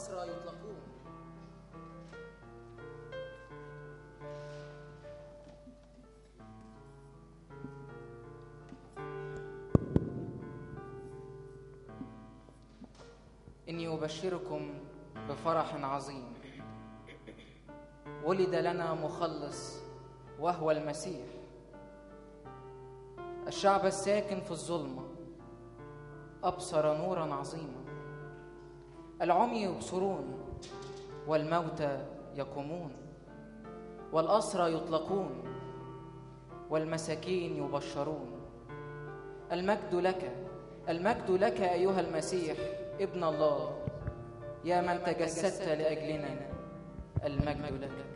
والأسرى يطلقون. إني أبشركم بفرح عظيم. ولد لنا مخلص وهو المسيح. الشعب الساكن في الظلمة أبصر نورا عظيما. العمي يبصرون والموتى يقومون والأسرى يطلقون والمساكين يبشرون. المجد لك المجد لك أيها المسيح ابن الله يا من تجسدت لأجلنا المجد لك.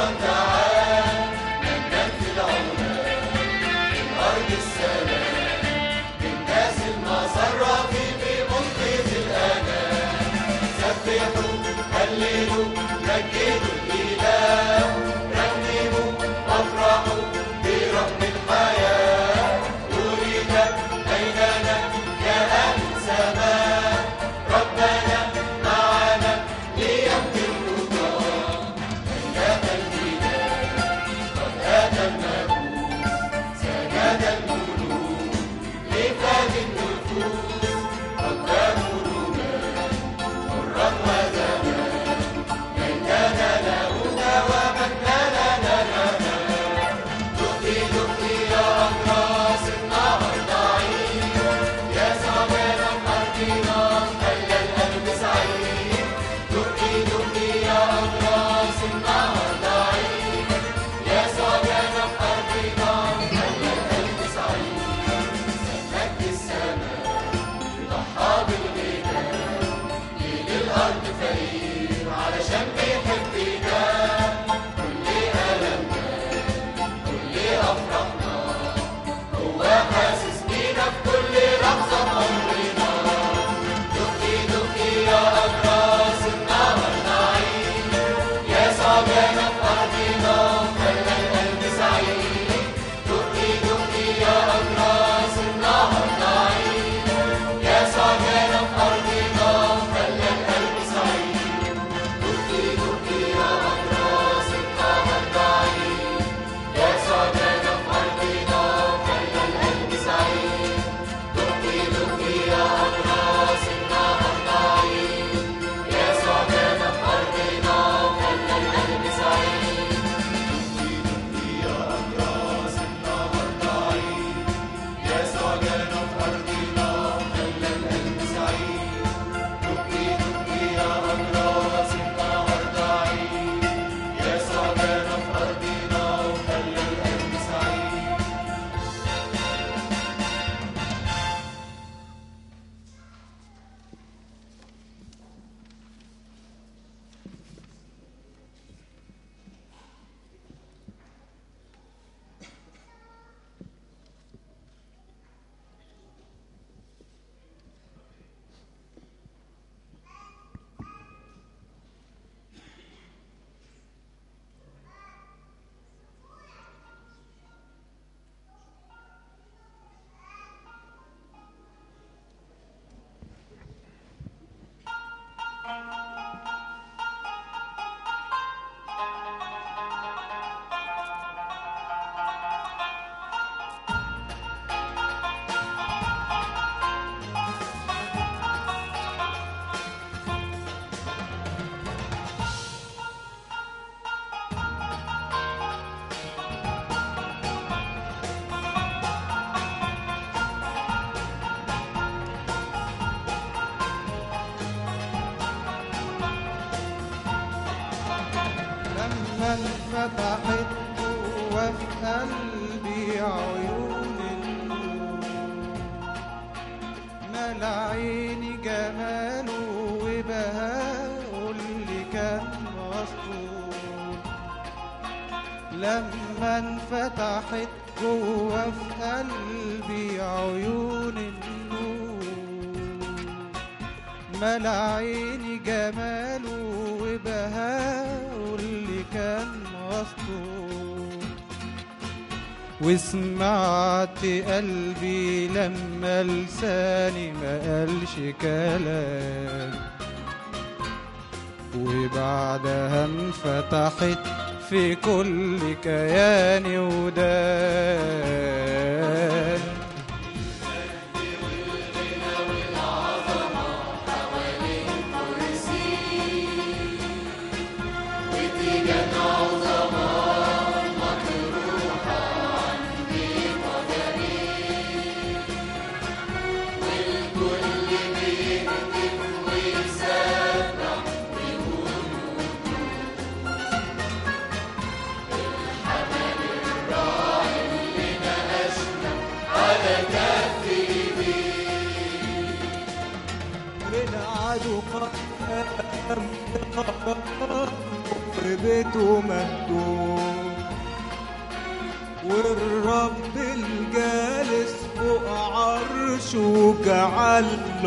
لما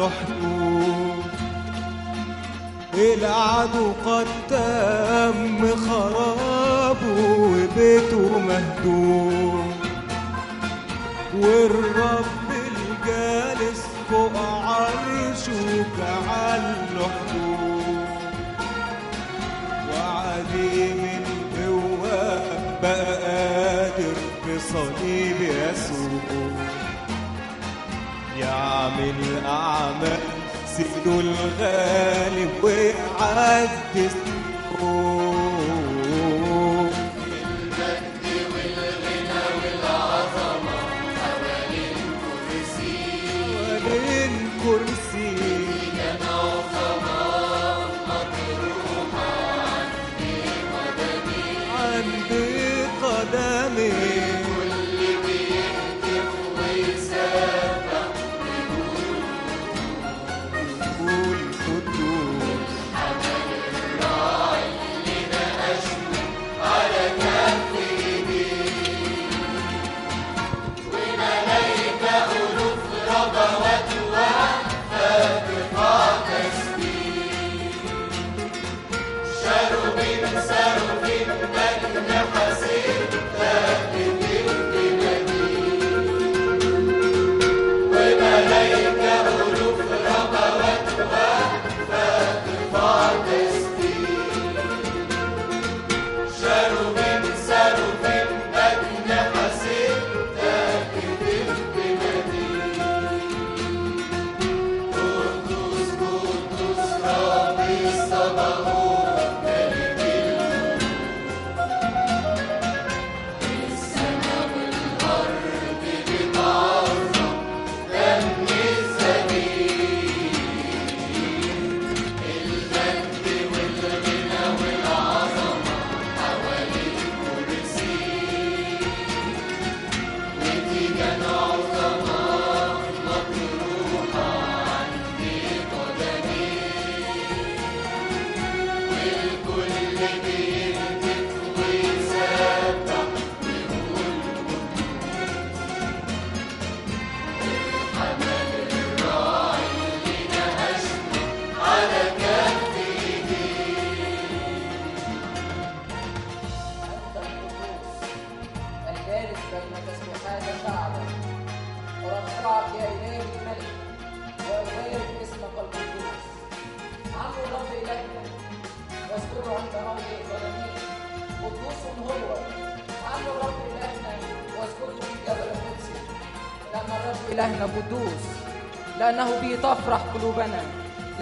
기도하니 الغالب وعد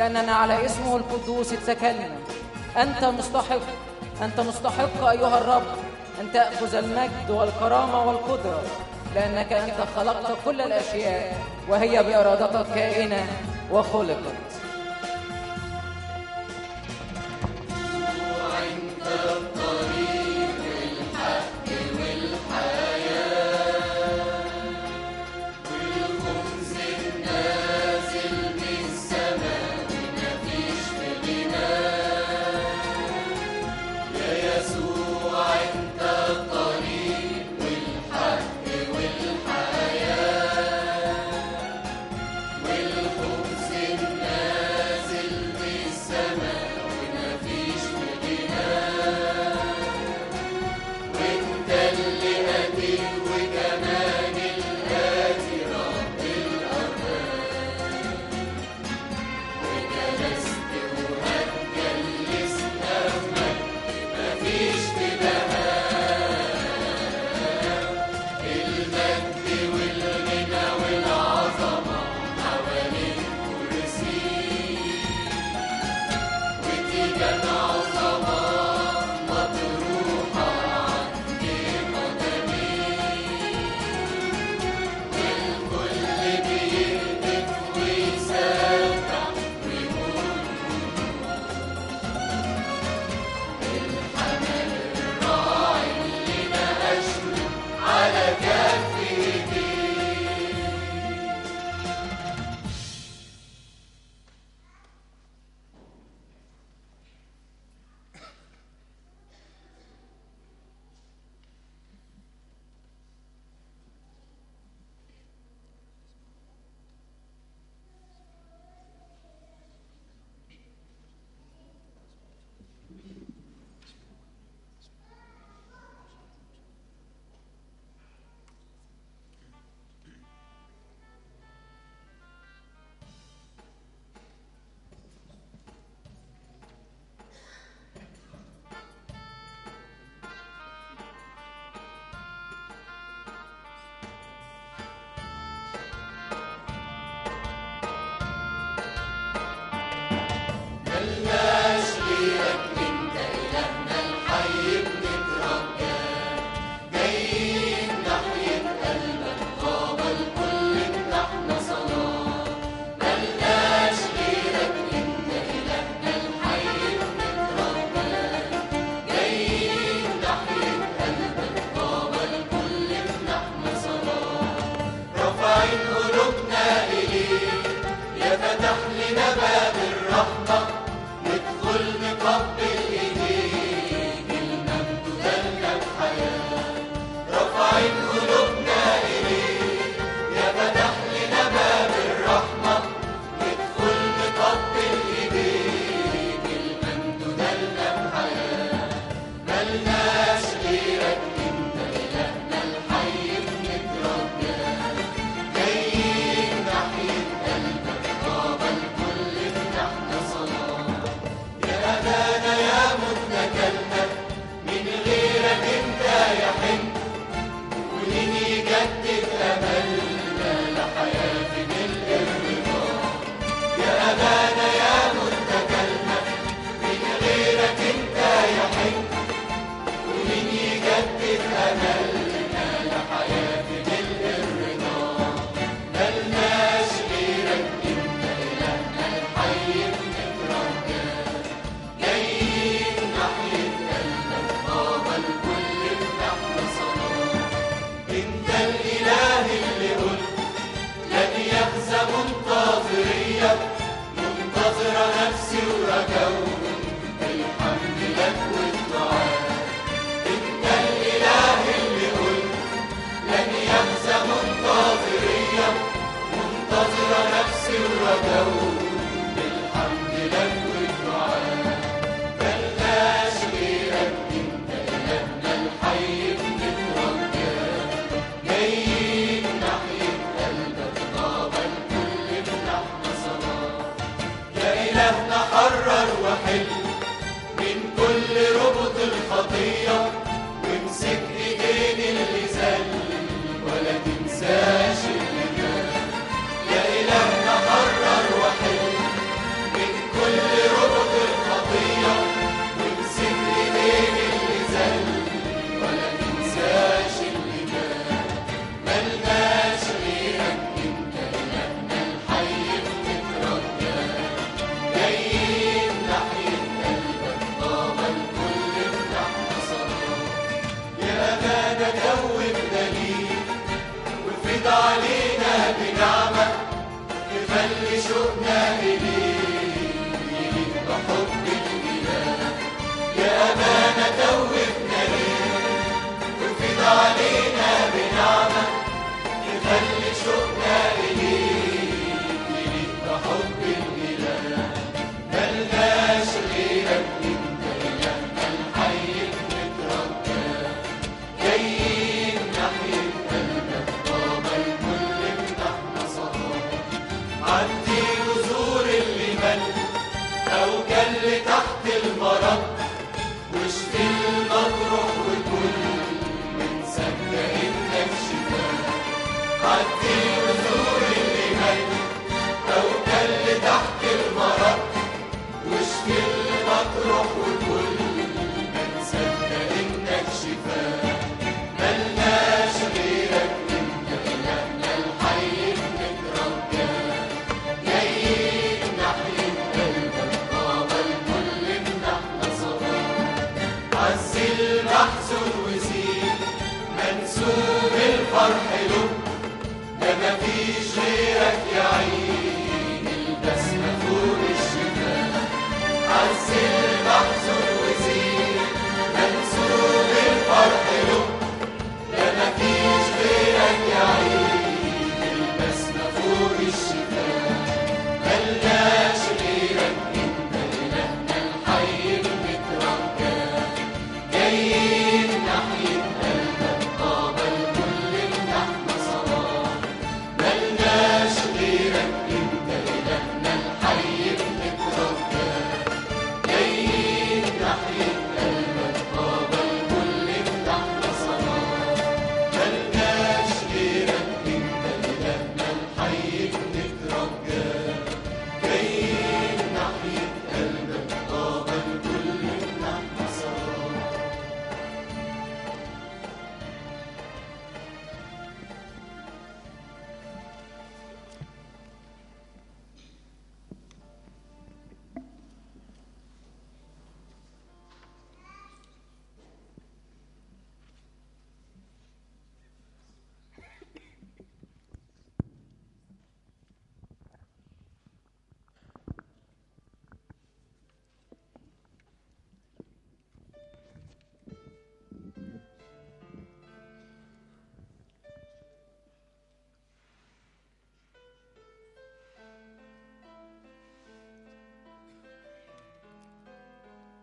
لأننا على اسمه القدوس اتكلنا أنت مستحق أنت مستحق أيها الرب أن تأخذ المجد والكرامة والقدرة لأنك أنت خلقت كل الأشياء وهي بإرادتك كائنة وخلقت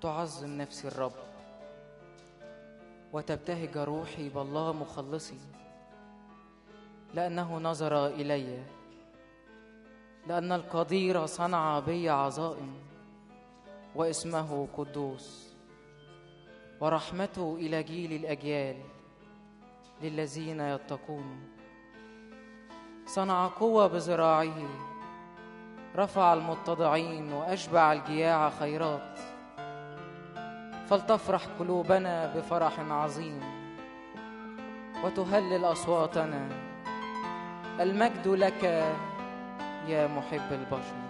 تعظم نفسي الرب. وتبتهج روحي بالله مخلصي. لأنه نظر إلي. لأن القدير صنع بي عظائم. واسمه قدوس. ورحمته إلى جيل الأجيال. للذين يتقون. صنع قوة بذراعه رفع المتضعين وأشبع الجياع خيرات. فلتفرح قلوبنا بفرح عظيم وتهلل أصواتنا. المجد لك يا محب البشر.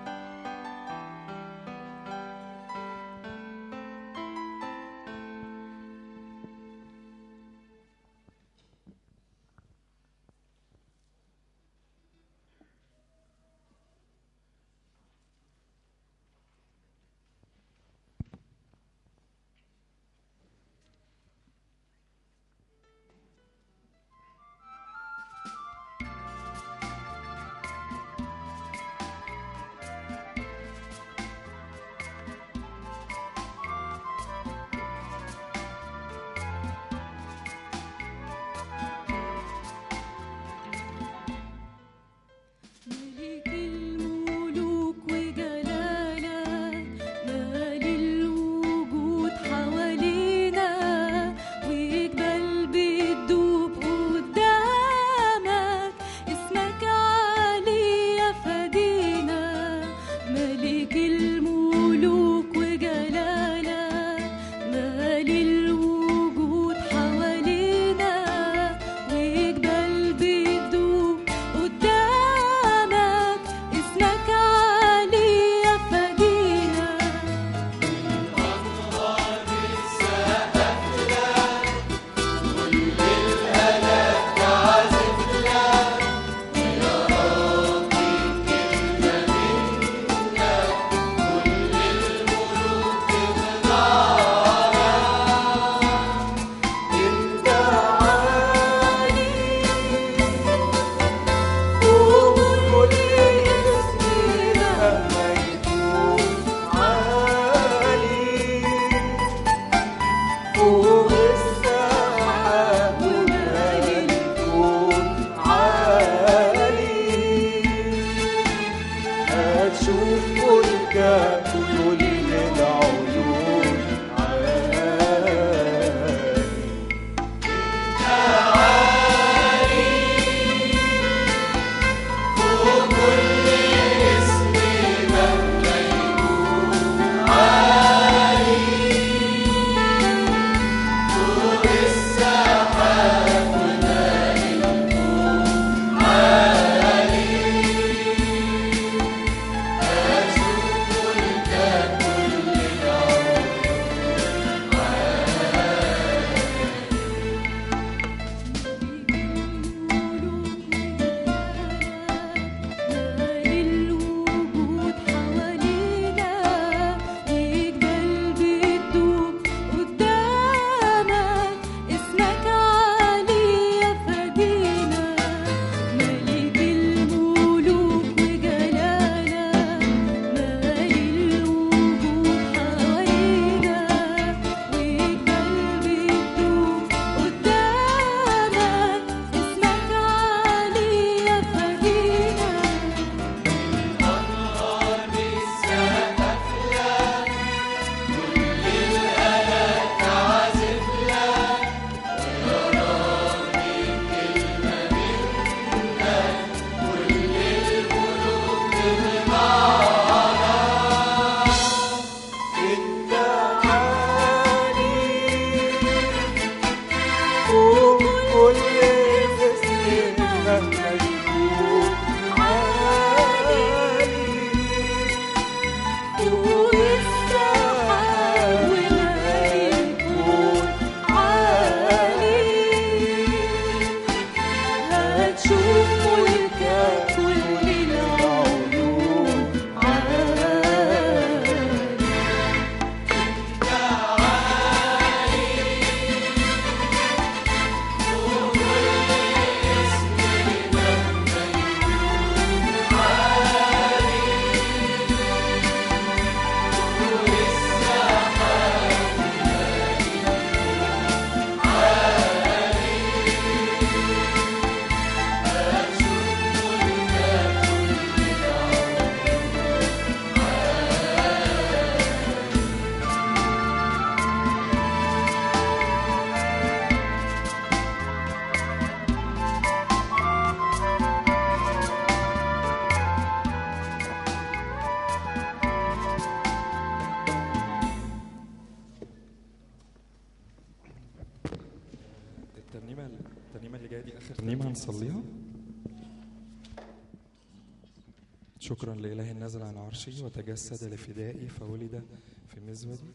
وحشي وتجسد لفدائي فولد في مزودي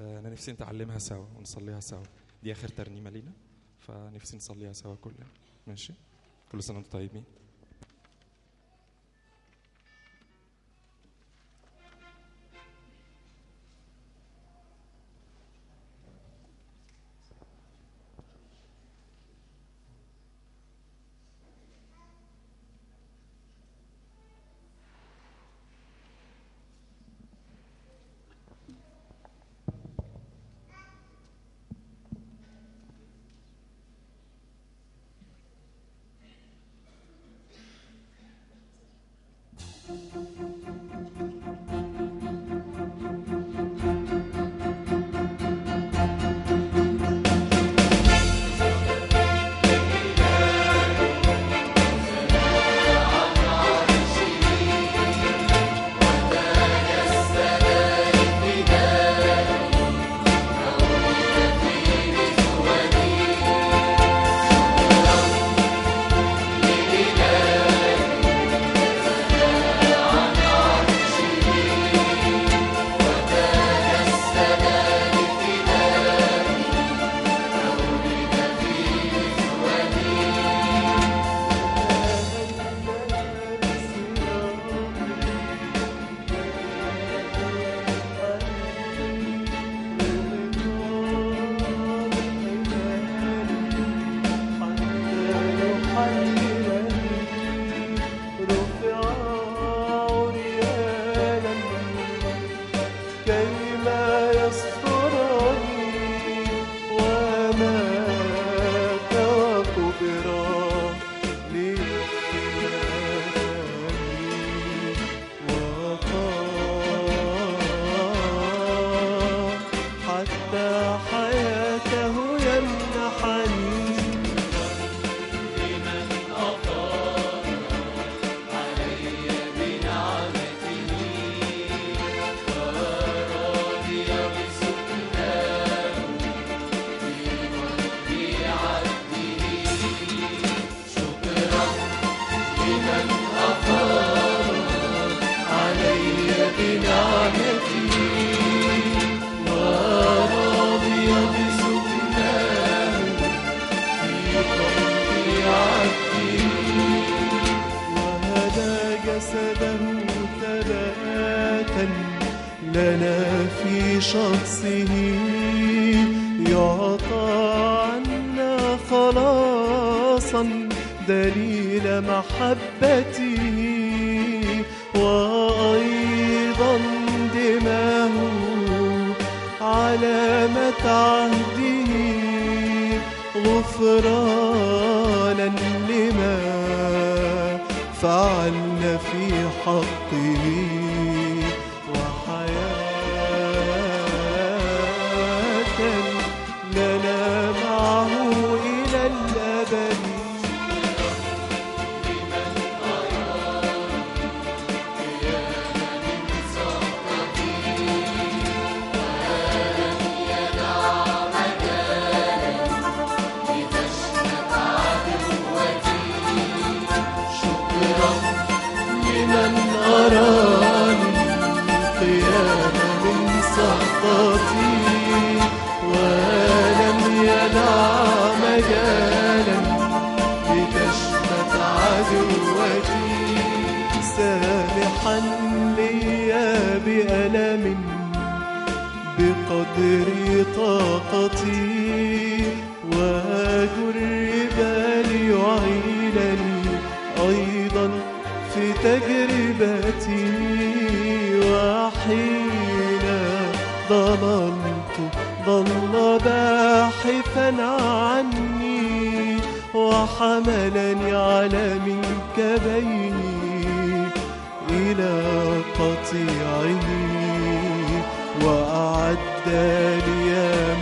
آه، أنا نفسي نتعلمها سوا ونصليها سوا. دي آخر ترنيمة لينا فنفسي نصليها سوا كلنا. ماشي؟ كل سنة وأنتم طيبين؟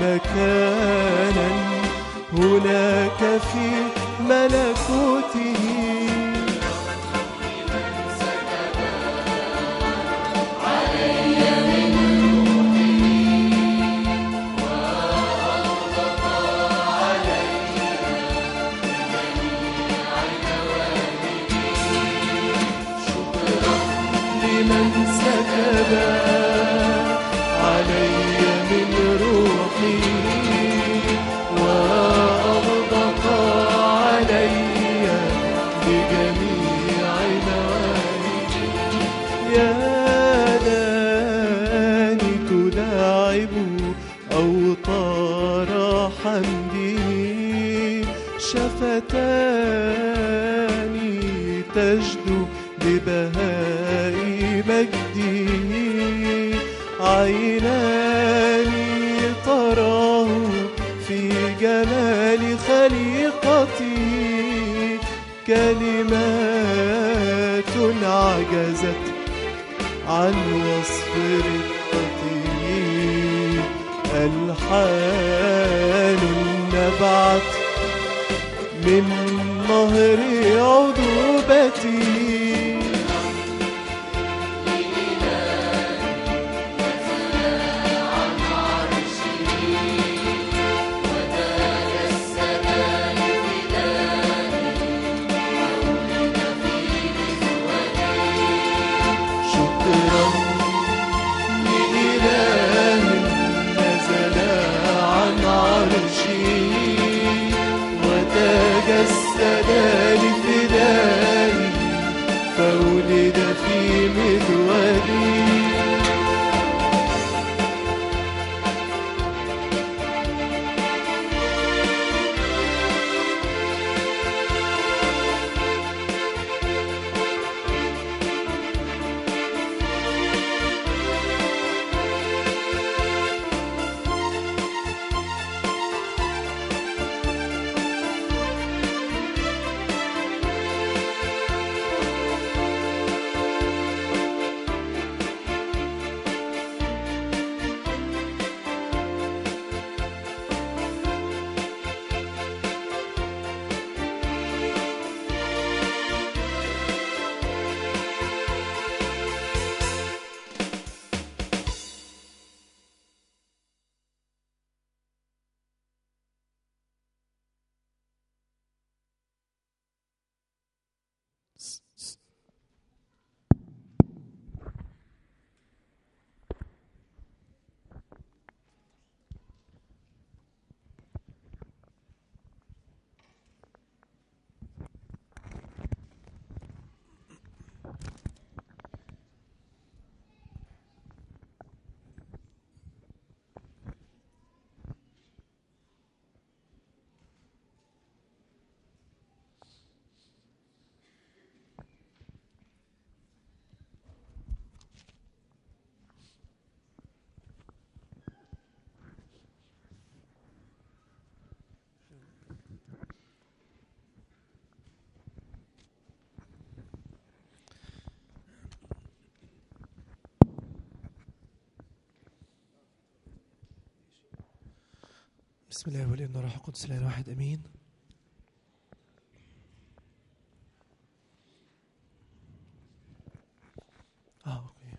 مكانا هناك في ملكوته. بسم الله والابن والروح القدس الواحد آمين آه أوكي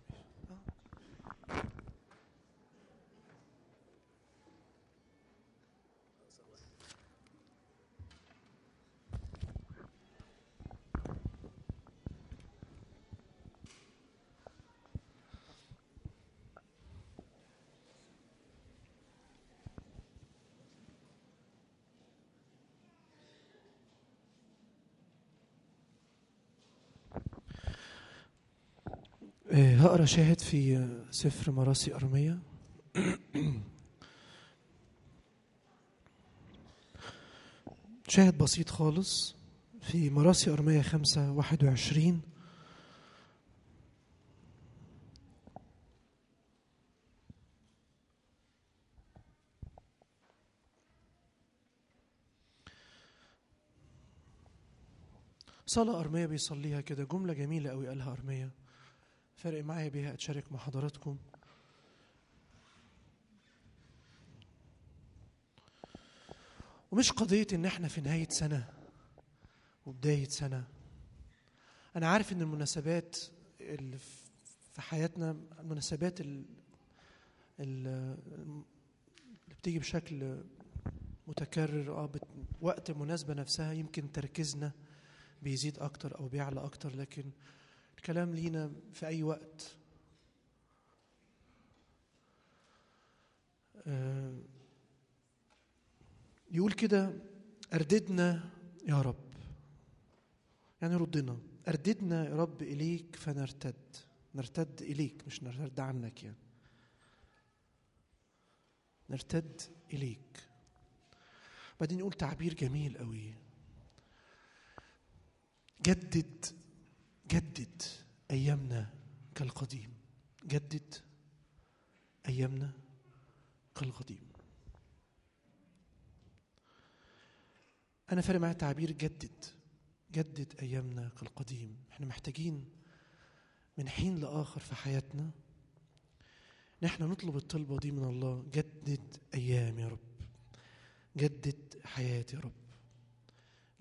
آه، هقرأ شاهد في سفر مراسي أرمية. شاهد بسيط خالص. في مراسي أرمية خمسة واحد وعشرين. صلاة أرمية بيصليها كده. جملة جميلة أوي قالها أرمية. فارق معايا بيها أتشارك مع حضراتكم. ومش قضية إن إحنا في نهاية سنة وبداية سنة. أنا عارف إن المناسبات اللي في حياتنا المناسبات ال- ال- اللي بتيجي بشكل متكرر آه وقت المناسبة نفسها يمكن تركيزنا بيزيد أكتر أو بيعلى أكتر لكن الكلام لينا في أي وقت. آه، يقول كده أرددنا يا رب. يعني ردنا. أرددنا يا رب إليك فنرتد. نرتد إليك مش نرتد عنك يعني. نرتد إليك. بعدين يقول تعبير جميل قوي. جدد جدد أيامنا كالقديم. جدد أيامنا كالقديم. أنا فارق معايا تعبير جدد. جدد أيامنا كالقديم. إحنا محتاجين من حين لآخر في حياتنا نحن نطلب الطلبة دي من الله. جدد أيام يا رب. جدد حياتي يا رب.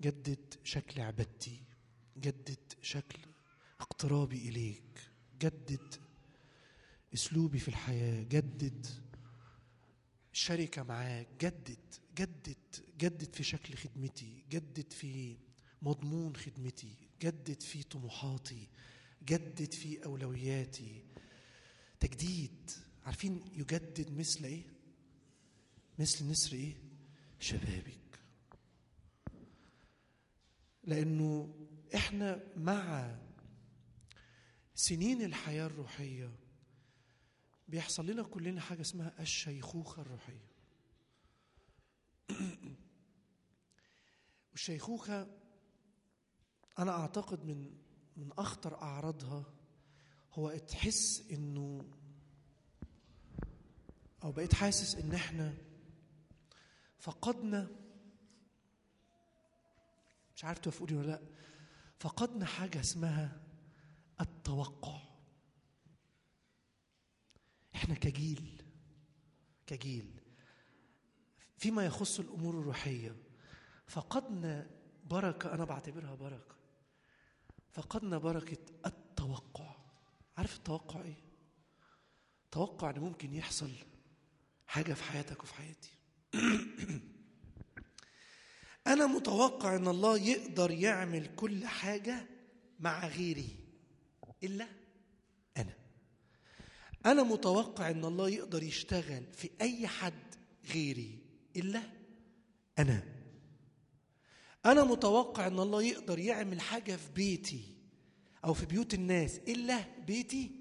جدد شكل عبادتي. جدد شكل اقترابي إليك جدد أسلوبي في الحياة جدد الشركة معاك جدد جدد جدد في شكل خدمتي جدد في مضمون خدمتي جدد في طموحاتي جدد في أولوياتي. تجديد عارفين يجدد مثل إيه؟ مثل نسر إيه؟ شبابك. لأنه إحنا مع سنين الحياة الروحية. بيحصل لنا كلنا حاجة اسمها الشيخوخة الروحية. والشيخوخه أنا أعتقد من من أخطر أعراضها هو تحس إنه أو بقيت حاسس إن إحنا فقدنا مش عارف توافقوني ولا لأ فقدنا حاجة اسمها التوقع. إحنا كجيل كجيل فيما يخص الأمور الروحية فقدنا بركة أنا بعتبرها بركة فقدنا بركة التوقع. عارف التوقع إيه؟ توقع إن ممكن يحصل حاجة في حياتك وفي حياتي. أنا متوقع إن الله يقدر يعمل كل حاجة مع غيري. إلا أنا. أنا متوقع إن الله يقدر يشتغل في أي حد غيري إلا أنا. أنا متوقع إن الله يقدر يعمل حاجة في بيتي أو في بيوت الناس إلا بيتي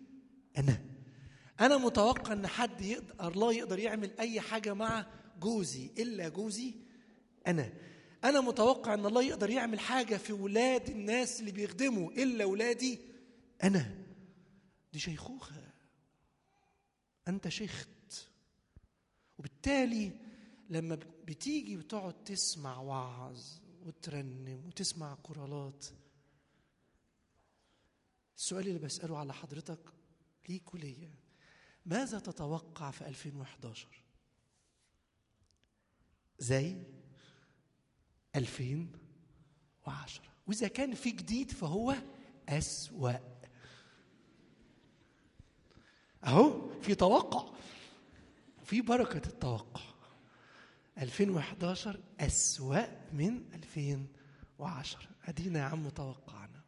أنا. أنا متوقع إن حد يقدر الله يقدر يعمل أي حاجة مع جوزي إلا جوزي أنا. أنا متوقع إن الله يقدر يعمل حاجة في ولاد الناس اللي بيخدموا إلا ولادي أنا دي شيخوخة. أنت شيخت. وبالتالي لما بتيجي وتقعد تسمع وعظ وترنم وتسمع كرالات السؤال اللي بسأله على حضرتك ليك وليا ماذا تتوقع في 2011 زي 2010 وإذا كان في جديد فهو أسوأ. أهو في توقع. في بركة التوقع. 2011 أسوأ من 2010 أدينا يا عم توقعنا.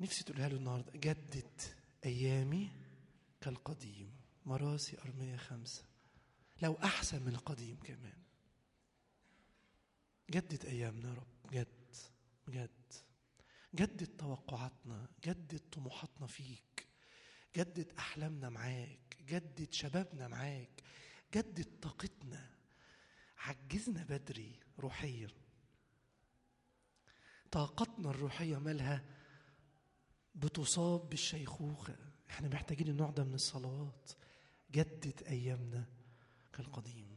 نفسي تقولها له النهارده. جدد أيامي كالقديم. مراسي أرمية خمسة. لو أحسن من القديم كمان. جدد أيامنا يا رب. جد. جد. جدد توقعاتنا جدد طموحاتنا فيك جدد أحلامنا معاك جدد شبابنا معاك جدد طاقتنا. عجزنا بدري روحيا. طاقتنا الروحية مالها بتصاب بالشيخوخة. إحنا محتاجين النوع ده من الصلوات. جدد أيامنا كالقديم.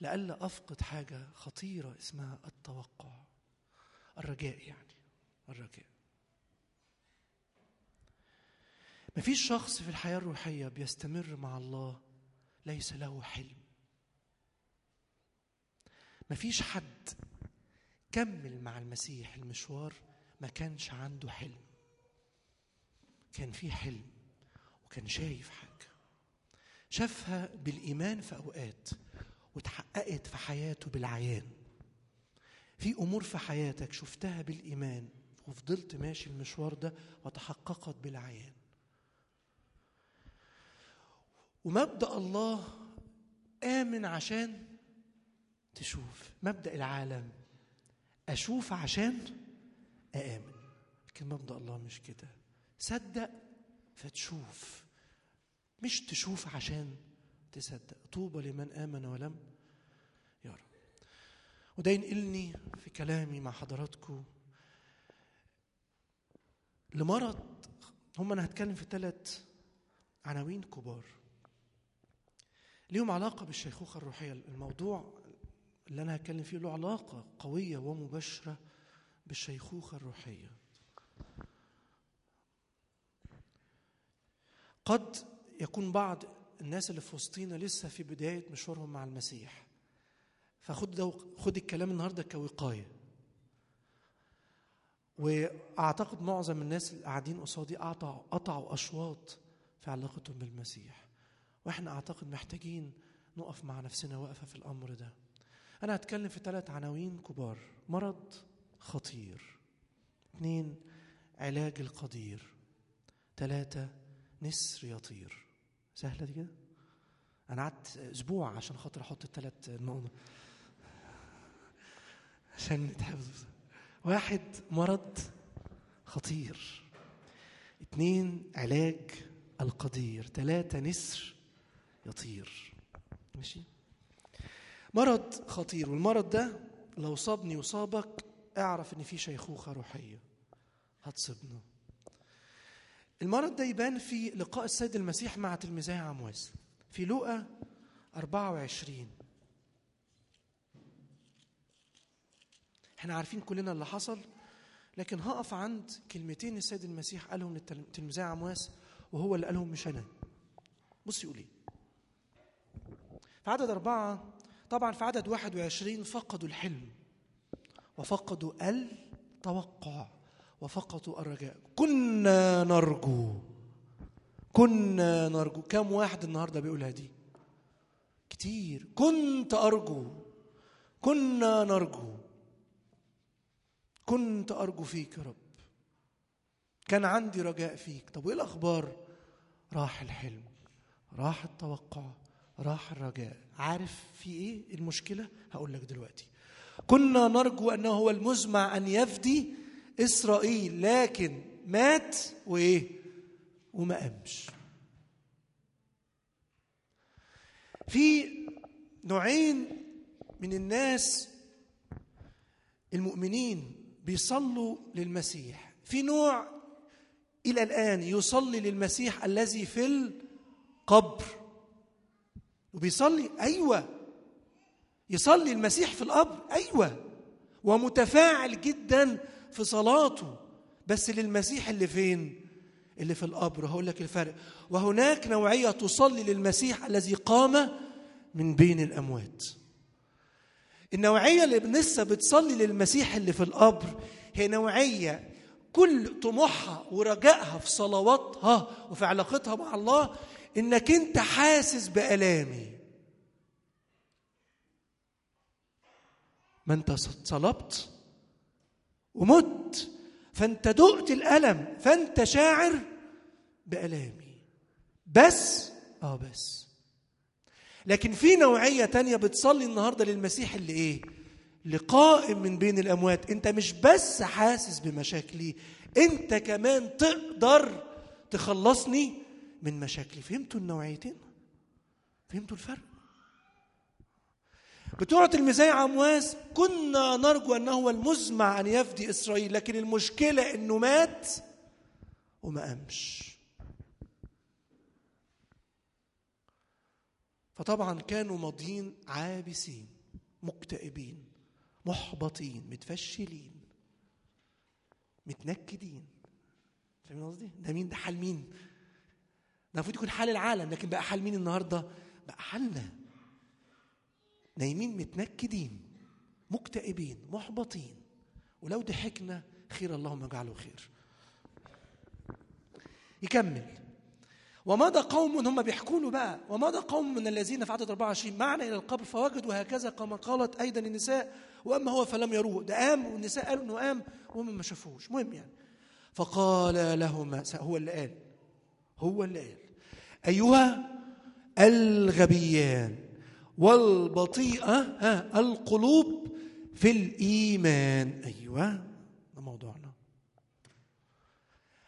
لئلا أفقد حاجة خطيرة اسمها التوقع. الرجاء يعني الرجاء. مفيش شخص في الحياة الروحية بيستمر مع الله ليس له حلم. مفيش حد كمل مع المسيح المشوار ما كانش عنده حلم. كان في حلم وكان شايف حاجة. شافها بالإيمان في أوقات وتحققت في حياته بالعيان. في أمور في حياتك شفتها بالإيمان وفضلت ماشي المشوار ده وتحققت بالعيان. ومبدأ الله آمن عشان تشوف. مبدأ العالم أشوف عشان أآمن لكن مبدأ الله مش كده. صدق فتشوف. مش تشوف عشان تصدق. طوبى لمن آمن ولم يرى. وده ينقلني في كلامي مع حضراتكم لمرض هم أنا هتكلم في ثلاث عناوين كبار. ليهم علاقة بالشيخوخة الروحية. الموضوع اللي أنا هتكلم فيه له علاقة قوية ومباشرة بالشيخوخة الروحية. قد يكون بعض الناس اللي في وسطينا لسه في بداية مشوارهم مع المسيح. فخد ده خد الكلام النهارده كوقاية. وأعتقد معظم الناس اللي قاعدين قصادي قطعوا قطعوا أشواط في علاقتهم بالمسيح. وإحنا أعتقد محتاجين نقف مع نفسنا وقفه في الأمر ده. أنا هتكلم في ثلاث عناوين كبار. مرض خطير. اثنين علاج القدير. ثلاثة نسر يطير. سهلة دي كده؟ أنا قعدت أسبوع عشان خاطر أحط الثلاث نقط. عشان نتحفظ. واحد مرض خطير. اتنين علاج القدير. ثلاثة نسر يطير. ماشي؟ مرض خطير. والمرض ده لو صابني وصابك اعرف إن في شيخوخة روحية. هتصيبنا. المرض ده يبان في لقاء السيد المسيح مع تلميذي عمواس في لوقا 24 إحنا عارفين كلنا اللي حصل لكن هقف عند كلمتين السيد المسيح قالهم للتلميذي عمواس وهو اللي قالهم مش أنا. بص يقول إيه. في عدد أربعة طبعا في عدد 21 فقدوا الحلم وفقدوا التوقع. وفقدوا الرجاء. كنا نرجو. كنا نرجو. كم واحد النهارده بيقولها دي كتير. كنت أرجو. كنا نرجو. كنت أرجو فيك يا رب. كان عندي رجاء فيك. طب وإيه الأخبار؟ راح الحلم. راح التوقع. راح الرجاء. عارف في إيه المشكلة؟ هقول لك دلوقتي. كنا نرجو أنه هو المزمع أن يفدي إسرائيل لكن مات وإيه؟ وما قامش. في نوعين من الناس المؤمنين بيصلوا للمسيح. في نوع إلى الآن يصلي للمسيح الذي في القبر. وبيصلي أيوه. يصلي المسيح في القبر أيوه. ومتفاعل جدا في صلاته. بس للمسيح اللي فين؟ اللي في القبر. هقول لك الفرق. وهناك نوعية تصلي للمسيح الذي قام من بين الأموات. النوعية اللي لسه بتصلي للمسيح اللي في القبر هي نوعية كل طموحها ورجائها في صلواتها وفي علاقتها مع الله إنك أنت حاسس بآلامي. ما أنت صلبت؟ ومت. فانت دقت الألم فانت شاعر بألامي. بس؟ آه بس. لكن في نوعية تانية بتصلي النهارده للمسيح اللي إيه؟ اللي قائم من بين الأموات. أنت مش بس حاسس بمشاكلي أنت كمان تقدر تخلصني من مشاكلي. فهمتوا النوعيتين؟ فهمتوا الفرق؟ بتوع تلميذي عمواس كنا نرجو انه هو المزمع أن يفدي إسرائيل لكن المشكلة إنه مات وما قامش فطبعا كانوا ماضيين عابسين مكتئبين محبطين متفشلين متنكدين فاهمين قصدي؟ ده مين ده حال مين؟ ده المفروض يكون حال العالم لكن بقى حال مين النهارده؟ بقى حالنا نايمين متنكدين مكتئبين محبطين. ولو ضحكنا خير اللهم اجعله خير. يكمل. ومضى قوم هم بيحكوا له بقى ومضى قوم من الذين في عدد 24 معنا إلى القبر فوجدوا هكذا كما قالت أيضا النساء وأما هو فلم يروه. ده قام والنساء قالوا إنه قام وهم ما شافوش المهم يعني. فقال لهما هو اللي قال هو اللي قال أيها الغبيان والبطيئة ها القلوب في الإيمان. أيوه ده موضوعنا.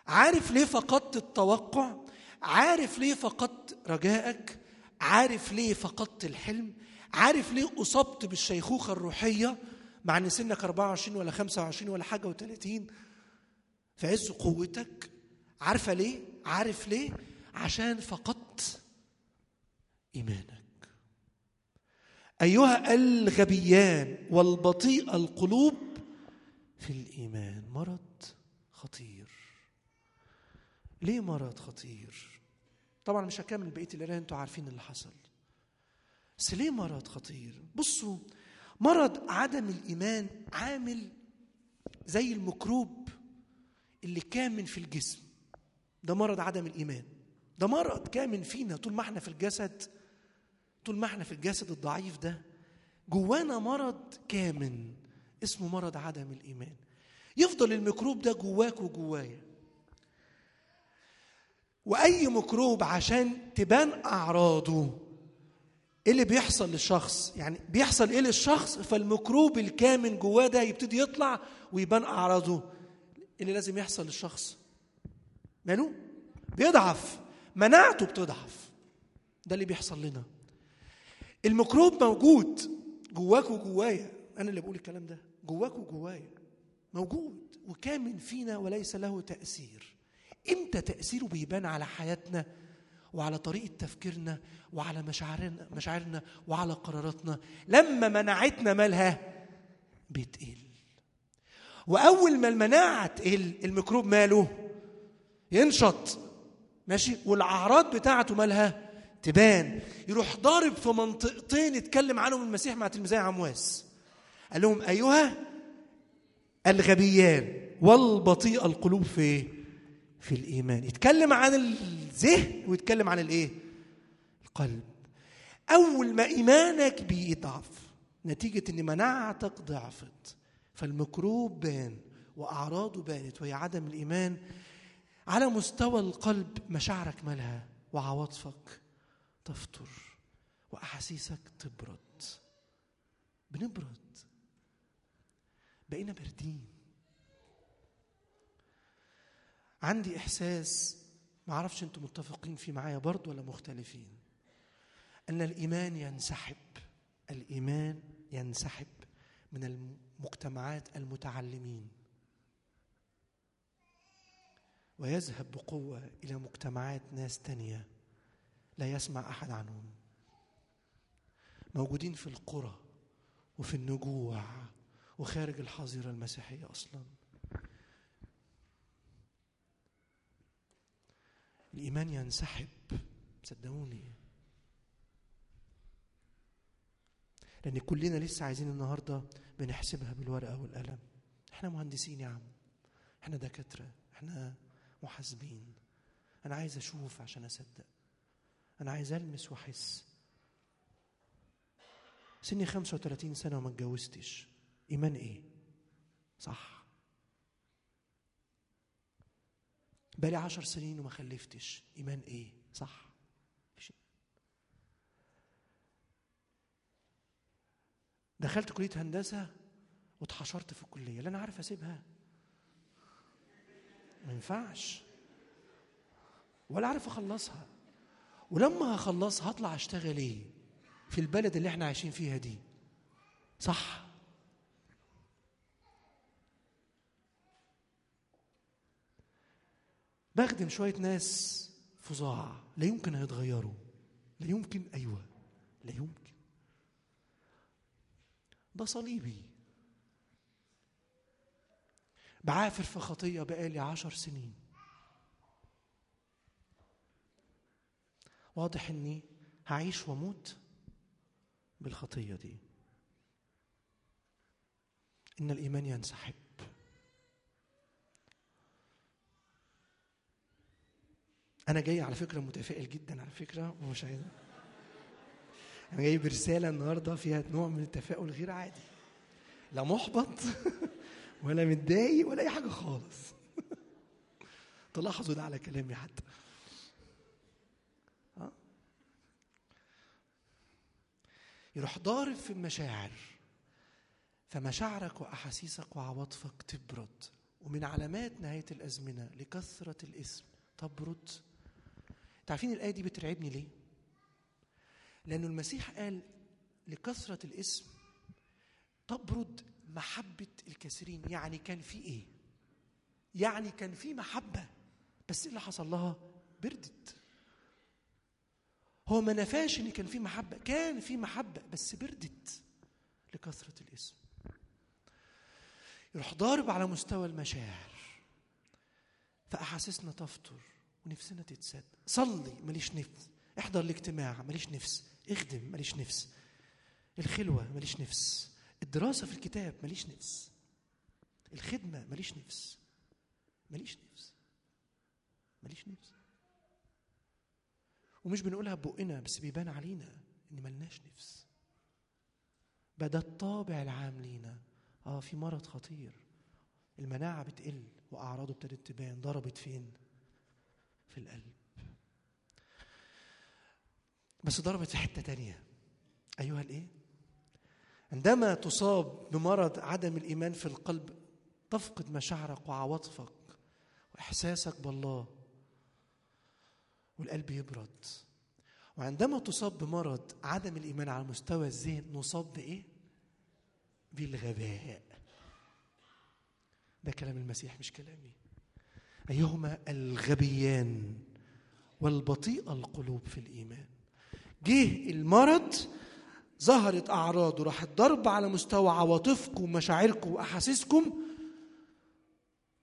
عارف ليه فقدت التوقع؟ عارف ليه فقدت رجائك؟ عارف ليه فقدت الحلم؟ عارف ليه أصبت بالشيخوخة الروحية مع إن سنك 24 ولا 25 ولا حاجة و30 في عز قوتك؟ عارفة ليه؟ عارف ليه؟ عشان فقدت إيمانك. أيها الغبيان والبطيء القلوب في الإيمان. مرض خطير. ليه مرض خطير؟ طبعا مش هكمل بقية القراية أنتوا عارفين اللي حصل. بس ليه مرض خطير؟ بصوا مرض عدم الإيمان عامل زي الميكروب اللي كامن في الجسم. ده مرض عدم الإيمان. ده مرض كامن فينا طول ما إحنا في الجسد. طول ما إحنا في الجسد الضعيف ده. جوانا مرض كامن اسمه مرض عدم الإيمان. يفضل الميكروب ده جواك وجوايا. وأي ميكروب عشان تبان أعراضه إيه اللي بيحصل للشخص؟ يعني بيحصل إيه للشخص؟ فالميكروب الكامن جواه ده يبتدي يطلع ويبان أعراضه. إيه اللي لازم يحصل للشخص؟ ماله؟ بيضعف. مناعته بتضعف. ده اللي بيحصل لنا. الميكروب موجود جواك وجوايا. أنا اللي بقول الكلام ده. جواك وجوايا. موجود. وكامن فينا وليس له تأثير. إمتى تأثيره بيبان على حياتنا وعلى طريقة تفكيرنا وعلى مشاعرنا مشاعرنا وعلى قراراتنا؟ لما مناعتنا مالها بتقل. وأول ما المناعة تقل الميكروب ماله ينشط. ماشي؟ والأعراض بتاعته مالها تبان. يروح ضارب في منطقتين اتكلم عنهم المسيح مع تلميذي عمواس. قال لهم أيها الغبيان والبطيء القلوب في؟ في الإيمان. يتكلم عن الذهن ويتكلم عن الإيه؟ القلب. أول ما إيمانك بيضعف نتيجة إن مناعتك ضعفت فالميكروب بان وأعراضه بانت وهي عدم الإيمان على مستوى القلب مشاعرك مالها وعواطفك تفطر وأحاسيسك تبرد. بنبرد. بقينا باردين. عندي إحساس ما أعرفش أنتم متفقين فيه معايا برضه ولا مختلفين أن الإيمان ينسحب. الإيمان ينسحب من المجتمعات المتعلمين. ويذهب بقوة إلى مجتمعات ناس تانية. لا يسمع أحد عنهم. موجودين في القرى وفي النجوع وخارج الحظيرة المسيحية أصلا. الإيمان ينسحب صدقوني. لأن كلنا لسه عايزين النهارده بنحسبها بالورقة والقلم. إحنا مهندسين يا عم. إحنا دكاترة. إحنا محاسبين. أنا عايز أشوف عشان أصدق. أنا عايز ألمس وأحس. سني 35 سنة وما اتجوزتش. إيمان إيه؟ صح. بقالي عشر سنين وما خلفتش. إيمان إيه؟ صح. دخلت كلية هندسة واتحشرت في الكلية. لا أنا عارف أسيبها. ما ينفعش. ولا عارف أخلصها. ولما هخلصها هطلع اشتغل إيه؟ في البلد اللي إحنا عايشين فيها دي. صح. بخدم شوية ناس فظاع. لا يمكن هيتغيروا. لا يمكن أيوة. لا يمكن. ده صليبي. بعافر في خطية بقالي عشر سنين. واضح إني هعيش وأموت بالخطية دي. إن الإيمان ينسحب. أنا جاي على فكرة متفائل جدا على فكرة ومش عايز أنا جاي برسالة النهارده فيها نوع من التفاؤل غير عادي. لا محبط ولا متضايق ولا أي حاجة خالص. تلاحظوا ده على كلامي حتى. يروح ضارب في المشاعر فمشاعرك وأحاسيسك وعواطفك تبرد ومن علامات نهاية الأزمنة لكثرة الإثم تبرد تعرفين الآية دي بترعبني ليه؟ لأنه المسيح قال لكثرة الإثم تبرد محبة الكثيرين يعني كان في إيه؟ يعني كان في محبة بس إيه اللي حصل لها؟ بردت هو ما نفاش إن كان في محبة كان في محبة بس بردت لكثرة الاسم. يروح ضارب على مستوى المشاعر. فأحاسيسنا تفطر ونفسنا تتسد. صلي ماليش نفس. احضر الاجتماع ماليش نفس. اخدم ماليش نفس. الخلوة ماليش نفس. الدراسة في الكتاب ماليش نفس. الخدمة ماليش نفس. ماليش نفس. ماليش نفس. ومش بنقولها ببقنا بس بيبان علينا إن ملناش نفس. بقى ده الطابع العام لينا. آه في مرض خطير. المناعة بتقل وأعراضه ابتدت تبان. ضربت فين؟ في القلب. بس ضربت في حتة تانية. أيها الإيه؟ عندما تصاب بمرض عدم الإيمان في القلب تفقد مشاعرك وعواطفك وإحساسك بالله. والقلب يبرد. وعندما تصاب بمرض عدم الإيمان على مستوى الذهن نصاب بإيه؟ بالغباء. ده كلام المسيح مش كلامي. أيهما الغبيان والبطيء القلوب في الإيمان. جه المرض ظهرت أعراضه راحت ضرب على مستوى عواطفكم ومشاعركم وأحاسيسكم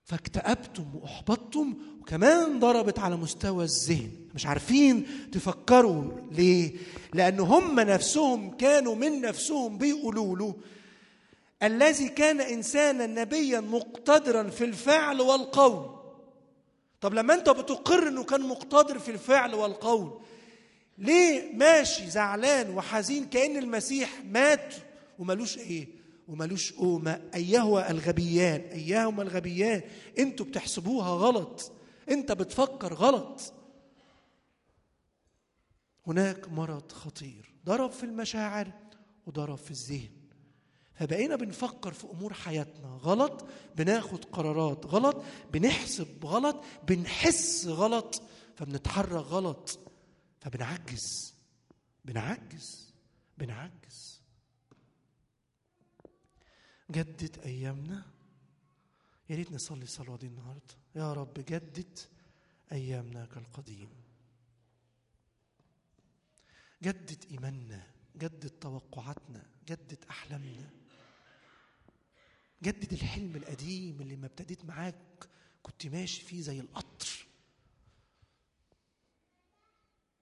فاكتئبتم وأحبطتم وكمان ضربت على مستوى الذهن. مش عارفين تفكروا ليه؟ لأن هم نفسهم كانوا من نفسهم بيقولوا له الذي كان إنسانا نبيا مقتدرا في الفعل والقول. طب لما أنت بتقر إنه كان مقتدر في الفعل والقول ليه ماشي زعلان وحزين كأن المسيح مات وملوش إيه؟ وملوش قومة. أيهما الغبيان؟ أيهما الغبيان؟ أنتوا بتحسبوها غلط. أنت بتفكر غلط. هناك مرض خطير. ضرب في المشاعر وضرب في الذهن. فبقينا بنفكر في أمور حياتنا غلط بناخد قرارات غلط بنحسب غلط بنحس غلط فبنتحرك غلط. فبنعجز. بنعجز. بنعجز. جدد أيامنا؟ يا ريت نصلي الصلاه دي النهارده. يا رب جدد أيامنا كالقديم. جدد إيماننا جدد توقعاتنا جدد أحلامنا. جدد الحلم القديم اللي ما ابتديت معاك كنت ماشي فيه زي القطر.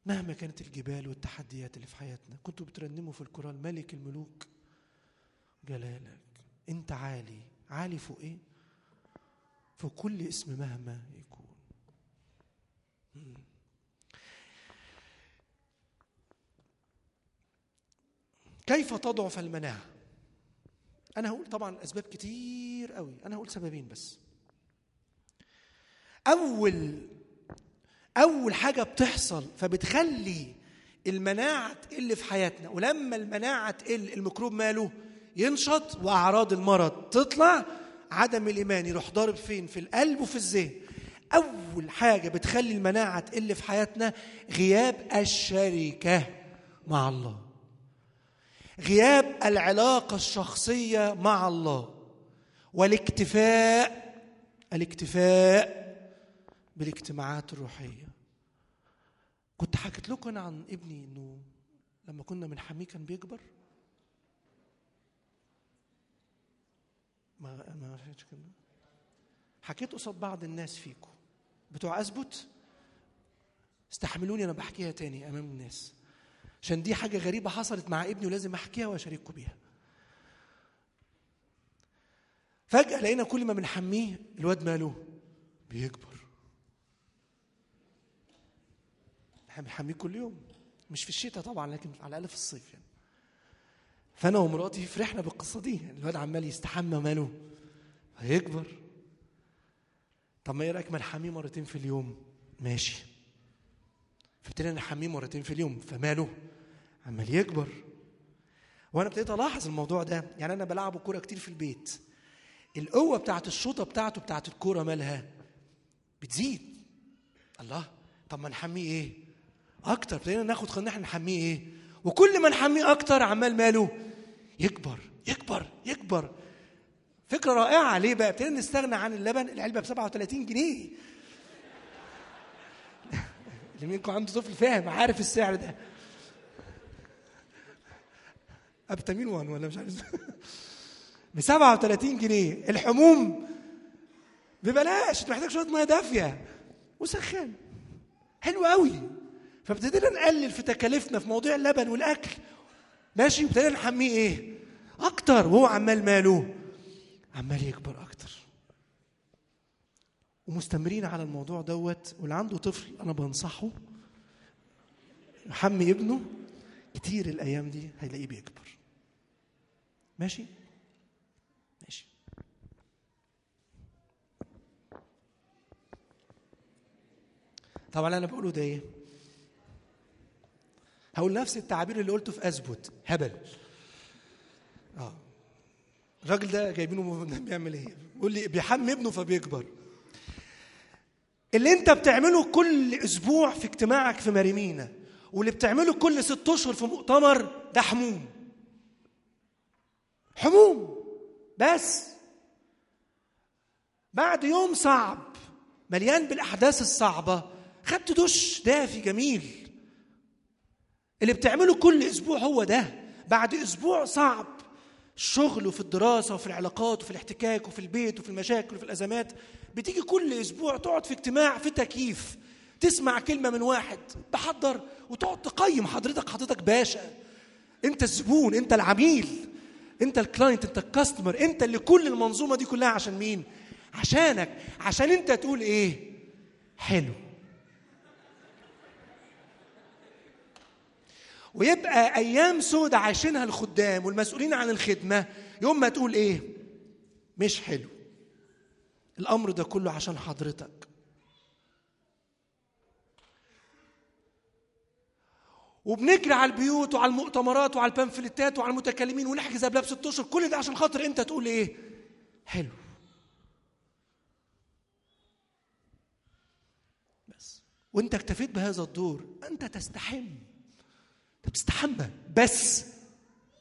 مهما كانت الجبال والتحديات اللي في حياتنا كنتوا بترنموا في القرآن ملك الملوك جلالك. انت عالي. عالي فوق إيه؟ فوق كل اسم مهما يكون. كيف تضعف المناعة؟ أنا هقول طبعا أسباب كتير قوي. أنا هقول سببين بس. أول أول حاجة بتحصل فبتخلي المناعة تقل في حياتنا. ولما المناعة تقل الميكروب ماله ينشط وأعراض المرض تطلع عدم الإيمان يروح ضارب فين؟ في القلب وفي الذهن. أول حاجة بتخلي المناعة تقل في حياتنا غياب الشركة مع الله. غياب العلاقة الشخصية مع الله. والاكتفاء الاكتفاء بالاجتماعات الروحية. كنت حكيت لكم عن ابني إنه لما كنا بنحميه كان بيكبر. ما ما حكيت قصاد بعض الناس فيكم بتوع أثبت استحملوني أنا بحكيها تاني أمام الناس. عشان دي حاجة غريبة حصلت مع ابني ولازم أحكيها وأشارككم بيها. فجأة لقينا كل ما بنحميه الواد ماله بيكبر. إحنا بنحميه كل يوم. مش في الشتاء طبعا لكن على الأقل في الصيف يعني. فأنا ومراتي فرحنا بالقصة دي. الواد عمال يستحمى ماله. هيكبر. طب ما إيه رأيك ما نحميه مرتين في اليوم؟ ماشي. فابتدينا نحميه مرتين في اليوم. فماله؟ عمال يكبر. وأنا ابتديت ألاحظ الموضوع ده. يعني أنا بلعبه كورة كتير في البيت. القوة بتاعت الشوطة بتاعته بتاعت الكورة مالها بتزيد. الله. طب ما نحميه إيه؟ أكتر. ابتدينا ناخد خلينا إحنا نحميه إيه؟ وكل ما نحميه أكتر عمال ماله يكبر يكبر يكبر. فكرة رائعة. ليه بقى؟ ابتدينا نستغنى عن اللبن العلبة ب 37 جنيه. اللي منكم عنده طفل فاهم عارف السعر ده. أبتامين وان ولا مش عارف. ب 37 جنيه. الحموم ببلاش انت محتاج شوية مية دافية. وسخان. حلو قوي. فابتدينا نقلل في تكاليفنا في مواضيع اللبن والأكل. ماشي وابتدينا نحميه إيه؟ أكتر وهو عمال ماله عمال يكبر أكتر. ومستمرين على الموضوع دوت واللي عنده طفل أنا بنصحه يحمي ابنه كتير الأيام دي هيلاقيه بيكبر. ماشي؟ ماشي. طبعا أنا بقوله ده إيه؟ هقول نفس التعبير اللي قلته في أثبت هبل. آه. الراجل ده جايبينه بيعمل إيه؟ بيقول لي بيحمي ابنه فبيكبر. اللي أنت بتعمله كل أسبوع في اجتماعك في مريمينا واللي بتعمله كل ست أشهر في مؤتمر ده حموم. حموم. بس. بعد يوم صعب مليان بالأحداث الصعبة خدت دش دافي جميل. اللي بتعمله كل أسبوع هو ده. بعد أسبوع صعب. الشغل وفي الدراسة وفي العلاقات وفي الاحتكاك وفي البيت وفي المشاكل وفي الأزمات. بتيجي كل أسبوع تقعد في اجتماع في تكييف. تسمع كلمة من واحد. تحضر وتقعد تقيم حضرتك. حضرتك باشا. أنت الزبون. أنت العميل. أنت الكلاينت. أنت الكاستمر. أنت اللي كل المنظومة دي كلها عشان مين؟ عشانك. عشان أنت تقول إيه؟ حلو. ويبقى أيام سودة عايشينها الخدام والمسؤولين عن الخدمة يوم ما تقول إيه؟ مش حلو. الأمر ده كله عشان حضرتك. وبنجري على البيوت وعلى المؤتمرات وعلى البنفلتات وعلى المتكلمين ونحجز قبلها بست أشهر. كل ده عشان خاطر أنت تقول إيه؟ حلو. بس. وأنت اكتفيت بهذا الدور. أنت تستحم. انت بتستحمى. بس.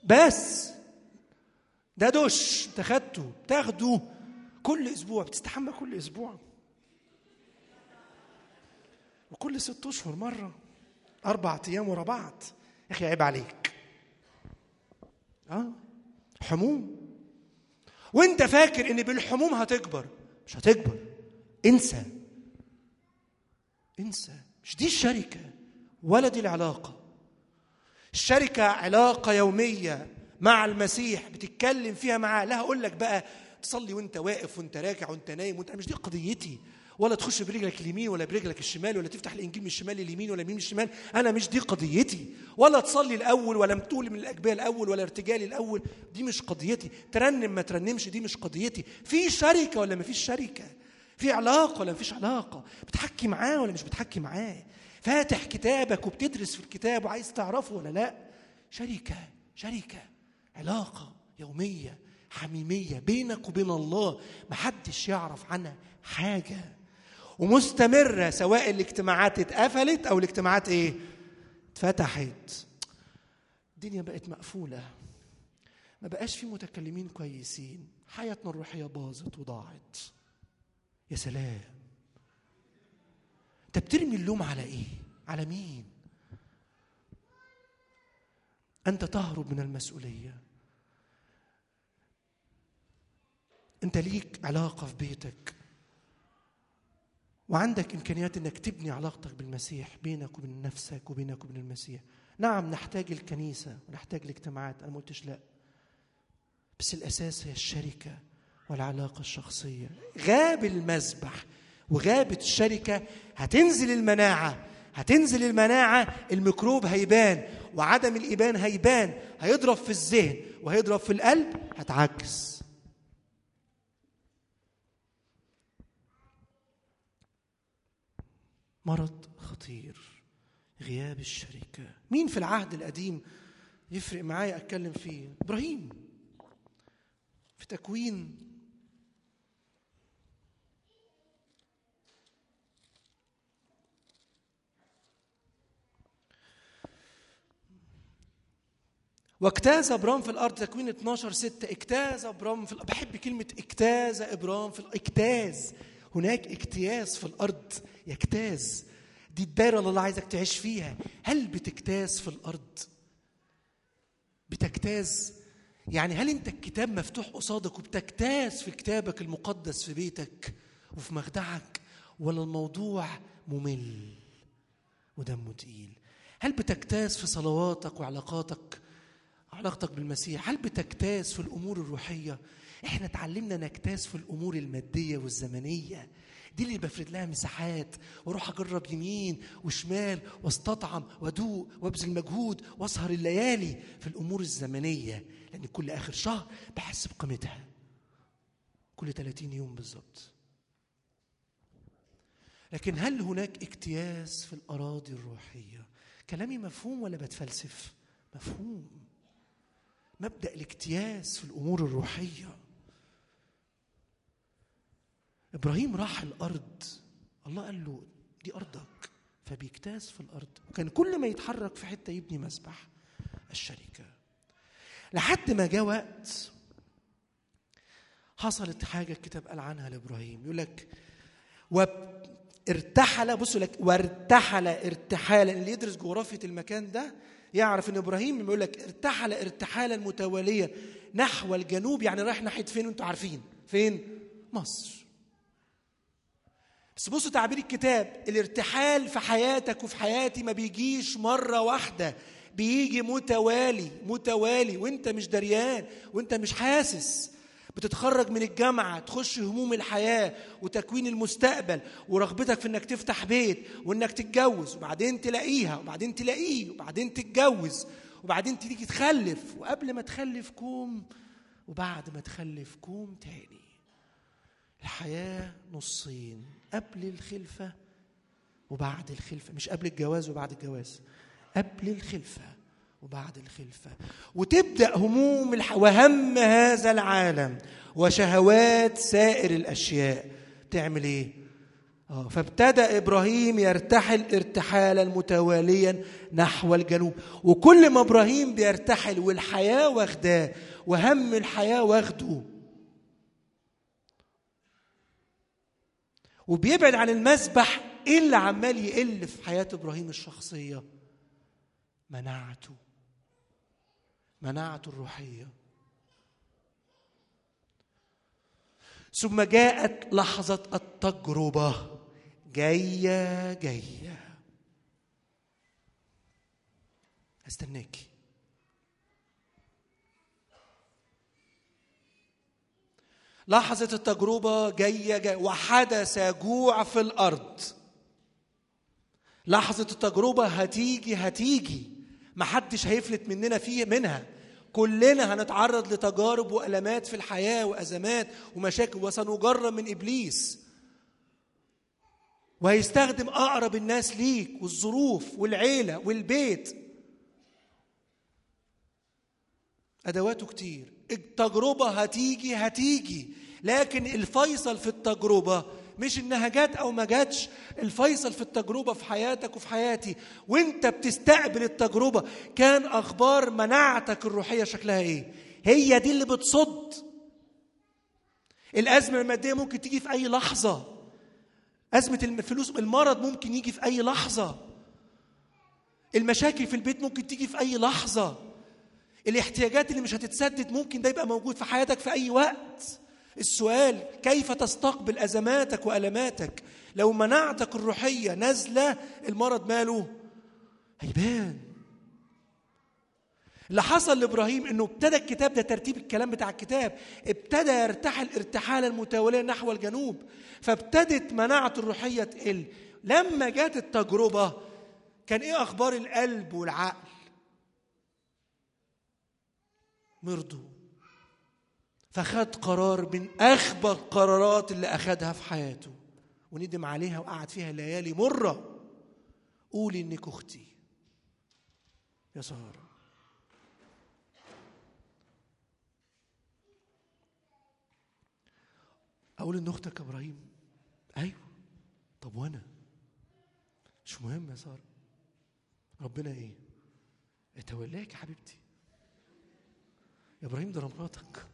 بس. ده دش انت خدته بتاخده كل أسبوع. بتستحمى كل أسبوع. وكل ست أشهر مرة. أربع أيام ورا بعض. يا أخي عيب عليك. آه. حموم. وأنت فاكر إن بالحموم هتكبر؟ مش هتكبر. انسى. انسى. مش دي الشركة. ولا دي العلاقة. الشركة علاقة يومية مع المسيح بتتكلم فيها معاه. لا هقول لك بقى تصلي وانت واقف وانت راكع وانت نايم وانت مش دي قضيتي. ولا تخش برجلك اليمين ولا برجلك الشمال ولا تفتح الإنجيل من الشمال لليمين ولا من الشمال. أنا مش دي قضيتي. ولا تصلي الأول ولا تقول من الاجبيه الأول ولا ارتجالي الأول. دي مش قضيتي. ترنم ما ترنمش دي مش قضيتي. في شركة ولا ما فيش شركة؟ في علاقة ولا ما فيش علاقة؟ بتحكي معاه ولا مش بتحكي معاه؟ فاتح كتابك وبتدرس في الكتاب وعايز تعرفه ولا لا؟ شركة شركة علاقة يومية حميمية بينك وبين الله. محدش يعرف عنها حاجة. ومستمرة سواء الاجتماعات اتقفلت أو الاجتماعات إيه؟ اتفتحت. الدنيا بقت مقفولة. ما بقاش في متكلمين كويسين. حياتنا الروحية باظت وضاعت. يا سلام. انت بترمي اللوم على إيه؟ على مين؟ انت تهرب من المسؤولية. انت ليك علاقة في بيتك. وعندك إمكانيات إنك تبني علاقتك بالمسيح بينك وبين نفسك وبينك وبين المسيح. نعم نحتاج الكنيسة ونحتاج الاجتماعات أنا ما قلتش لأ. بس الأساس هي الشركة والعلاقة الشخصية. غاب المذبح وغابت الشركة هتنزل المناعة هتنزل المناعة الميكروب هيبان وعدم الايمان هيبان هيضرب في الذهن وهيضرب في القلب هتعجز. مرض خطير غياب الشركة. مين في العهد القديم يفرق معايا أتكلم فيه؟ إبراهيم. في تكوين واجتاز ابرام في الأرض تكوين 12 6 اجتاز ابرام في الأرض بحب كلمة اجتاز ابرام في الأرض اجتاز. هناك اجتياز في الأرض. يجتاز. دي الدايرة اللي الله عايزك تعيش فيها. هل بتجتاز في الأرض؟ بتجتاز. يعني هل أنت الكتاب مفتوح قصادك وبتجتاز في كتابك المقدس في بيتك وفي مخدعك ولا الموضوع ممل ودمه تقيل؟ هل بتجتاز في صلواتك وعلاقاتك علاقتك بالمسيح هل بتجتاز في الأمور الروحية؟ إحنا اتعلمنا نجتاز في الأمور المادية والزمنية. دي اللي بفرد لها مساحات. وأروح أجرب يمين وشمال وأستطعم وأدوق وأبذل مجهود وأسهر الليالي في الأمور الزمنية. لأن كل آخر شهر بحس بقيمتها. كل 30 يوم بالظبط. لكن هل هناك اجتياز في الأراضي الروحية؟ كلامي مفهوم ولا بتفلسف؟ مفهوم. مبدأ الاجتياز في الأمور الروحية. إبراهيم راح الأرض. الله قال له دي أرضك. فبيجتاز في الأرض. وكان كل ما يتحرك في حتة يبني مسبح. الشركة. لحد ما جاء وقت حصلت حاجة الكتاب قال عنها لإبراهيم. يقول لك وارتحل بصوا لك وارتحل ارتحالا. اللي يدرس جغرافية المكان ده يعرف إن إبراهيم يقول لك ارتحل ارتحالا متواليا نحو الجنوب يعني رايح ناحية فين وأنتوا عارفين؟ فين؟ مصر. بس بصوا تعبير الكتاب الارتحال في حياتك وفي حياتي ما بيجيش مرة واحدة بيجي متوالي متوالي وأنت مش دريان وأنت مش حاسس. بتتخرج من الجامعة تخش هموم الحياة وتكوين المستقبل ورغبتك في إنك تفتح بيت وإنك تتجوز وبعدين تلاقيها وبعدين تلاقيه وبعدين تتجوز وبعدين تيجي تخلف وقبل ما تخلف كوم وبعد ما تخلف كوم تاني. الحياة نصين قبل الخلفة وبعد الخلفة مش قبل الجواز وبعد الجواز قبل الخلفة. وبعد الخلفة. وتبدأ هموم. وهم هذا العالم وشهوات سائر الأشياء. تعمل إيه؟ آه فابتدى إبراهيم يرتحل ارتحالا متواليا نحو الجنوب. وكل ما إبراهيم بيرتحل والحياة واخداه وهم الحياة واخده. وبيبعد عن المسبح إيه اللي عمال يقل في حياة إبراهيم الشخصية؟ مناعته. مناعته الروحية. ثم جاءت لحظة التجربة. جاية جاية. استناكي لحظة التجربة جاية جاية. وحدث جوع في الأرض. لحظة التجربة هتيجي هتيجي. محدش هيفلت مننا فيه منها. كلنا هنتعرض لتجارب وألمات في الحياة وأزمات ومشاكل وسنجرب من إبليس. وهيستخدم أقرب الناس ليك والظروف والعيلة والبيت. أدواته كتير. التجربة هتيجي هتيجي. لكن الفيصل في التجربة مش إنها جت أو ما جاتش الفيصل في التجربة في حياتك وفي حياتي. وإنت بتستقبل التجربة. كان أخبار مناعتك الروحية شكلها إيه؟ هي دي اللي بتصد. الأزمة المادية ممكن تيجي في أي لحظة. أزمة الفلوس المرض ممكن يجي في أي لحظة. المشاكل في البيت ممكن تيجي في أي لحظة. الاحتياجات اللي مش هتتسدد ممكن ده يبقى موجود في حياتك في أي وقت. السؤال كيف تستقبل أزماتك والاماتك لو مناعتك الروحية نازله المرض ماله؟ هيبان. اللي حصل لإبراهيم إنه ابتدى الكتاب ده ترتيب الكلام بتاع الكتاب ابتدى يرتحل ارتحالا متواليا نحو الجنوب فابتدت مناعته الروحية تقل. لما جت التجربة كان إيه أخبار القلب والعقل؟ مرضوا. فخد قرار من اخبى القرارات اللي أخدها في حياته. وندم عليها وقعد فيها ليالي مرة. قولي إنك أختي. يا ساره أقول إن أختك إبراهيم. أيوه. طب وأنا؟ مش مهم يا ساره ربنا إيه؟ أتولاك يا حبيبتي. يا إبراهيم ده مراتك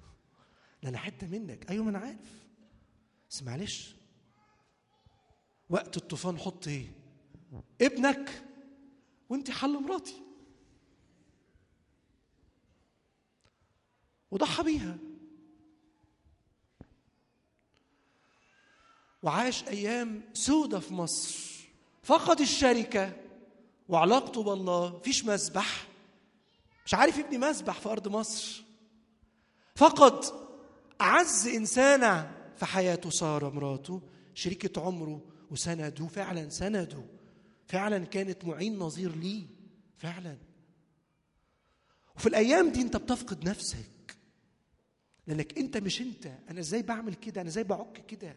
ده أنا حتة منك. أيوه ما أنا عارف. بس معلش. وقت الطوفان حط إيه؟ ابنك وأنت حل مراتي. وضحى بيها. وعاش أيام سودة في مصر. فقد الشركة. وعلاقته بالله. فيش مسبح. مش عارف يبني مسبح في أرض مصر. فقد أعز انسانه في حياته ساره مراته شريكة عمره وسنده فعلا سنده فعلا كانت معين نظير ليه فعلا. وفي الأيام دي أنت بتفقد نفسك لأنك أنت مش أنت أنا إزاي بعمل كده؟ أنا إزاي بعك كده؟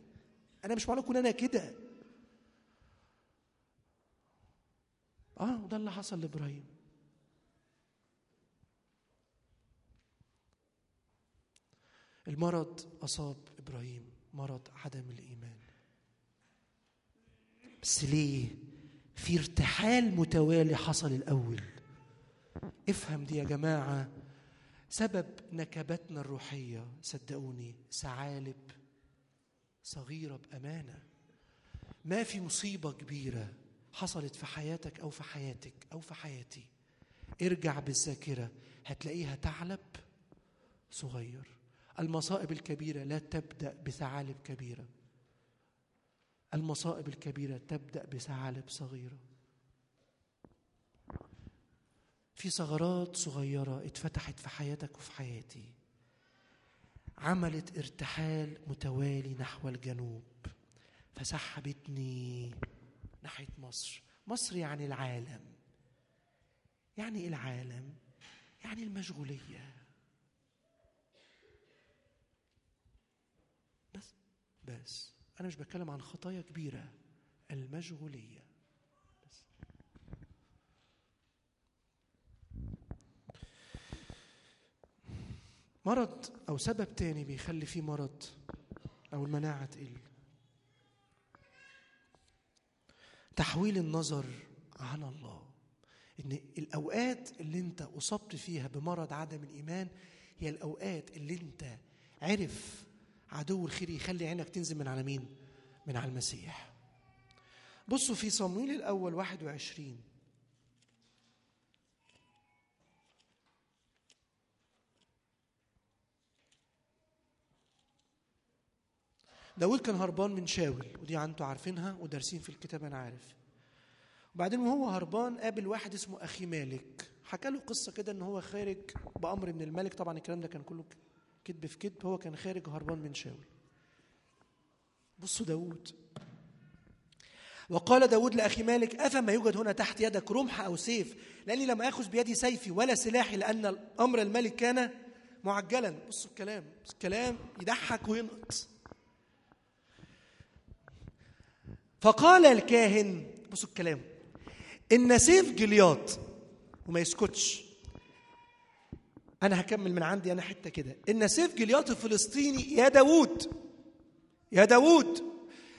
أنا مش معقول أكون أنا كده. آه وده اللي حصل لإبراهيم. المرض أصاب إبراهيم مرض عدم الإيمان. بس ليه؟ في ارتحال متوالي حصل الأول. افهم دي يا جماعة. سبب نكبتنا الروحية صدقوني ثعالب صغيرة بأمانة. ما في مصيبة كبيرة حصلت في حياتك أو في حياتك أو في حياتي. ارجع بالذاكرة هتلاقيها ثعلب صغير. المصائب الكبيرة لا تبدأ بثعالب كبيرة. المصائب الكبيرة تبدأ بثعالب صغيرة. في ثغرات صغيرة اتفتحت في حياتك وفي حياتي. عملت ارتحال متوالي نحو الجنوب. فسحبتني ناحية مصر. مصر يعني العالم. يعني إيه العالم؟ يعني المشغولية بس بس أنا مش بتكلم عن خطايا كبيرة المشغولية. بس. مرض أو سبب تاني بيخلي فيه مرض أو المناعة تقل. تحويل النظر عن الله. إن الأوقات اللي أنت أصبت فيها بمرض عدم الإيمان هي الأوقات اللي أنت عرف عدو الخير يخلي عينك تنزل من على مين؟ من على المسيح. بصوا في صمويل الأول 21 داود كان هربان من شاول ودي أنتوا عارفينها ودارسين في الكتاب أنا عارف. وبعدين وهو هربان قابل واحد اسمه أخي مالك. حكى له قصة كده إن هو خارج بأمر من الملك. طبعا الكلام ده كان كله كذب في كذب هو كان خارج هربان من شاول. بصوا داود وقال داود لأخي مالك أفما يوجد هنا تحت يدك رمح أو سيف؟ لأني لم أخذ بيدي سيفي ولا سلاحي لأن أمر الملك كان معجلا. بصوا الكلام الكلام يضحك وينقط فقال الكاهن بصوا الكلام إن سيف جلياط وما يسكتش. أنا هكمل من عندي أنا حتة كده. إن سيف جلياط الفلسطيني يا داوود يا داوود.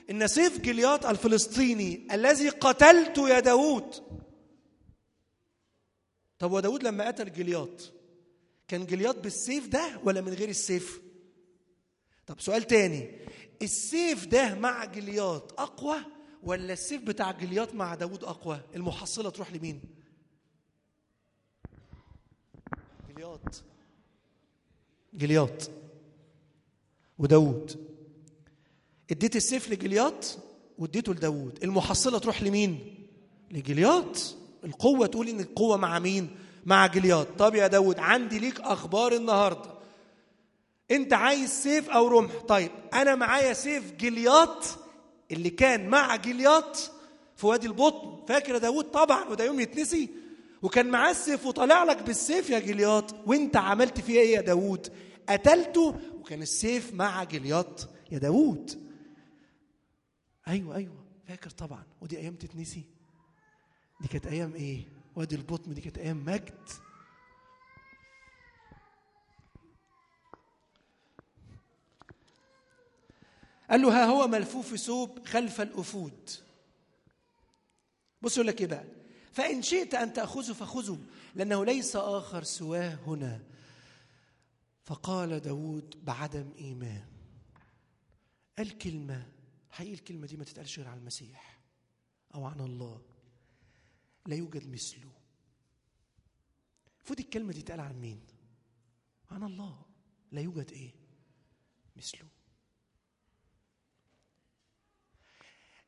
إن سيف جلياط الفلسطيني الذي قتلته يا داوود. طب وداوود لما قتل جلياط كان جلياط بالسيف ده ولا من غير السيف؟ طب سؤال تاني. السيف ده مع جلياط أقوى ولا السيف بتاع جلياط مع داوود أقوى؟ المحصلة تروح لمين؟ جلياط. جلياط. وداوود. اديت السيف لجلياط واديته لداوود. المحصلة تروح لمين؟ لجلياط. القوة تقول إن القوة مع مين؟ مع جلياط. طب يا داوود عندي ليك أخبار النهارده. أنت عايز سيف أو رمح؟ طيب أنا معايا سيف جلياط اللي كان مع جلياط في وادي البطن. فاكر يا داوود؟ طبعا وده يوم يتنسي. وكان معاه السيف وطالع لك بالسيف يا جلياط. وانت عملت فيه إيه يا داوود؟ قتلته وكان السيف مع جلياط يا داوود. أيوه أيوه فاكر طبعا. ودي أيام تتنسي. دي كانت أيام إيه؟ وادي البطن دي كانت أيام مجد. قال له ها هو ملفوف ثوب خلف الأفود. بص يقول لك إيه بقى؟ فإن شئت أن تاخذه فخذه لأنه ليس آخر سواه هنا. فقال داود بعدم إيمان. قال كلمة حقيقي الكلمة دي ما تتقالش غير على المسيح أو عن الله. لا يوجد مثله. المفروض الكلمة دي تتقال عن مين؟ عن الله. لا يوجد إيه؟ مثله.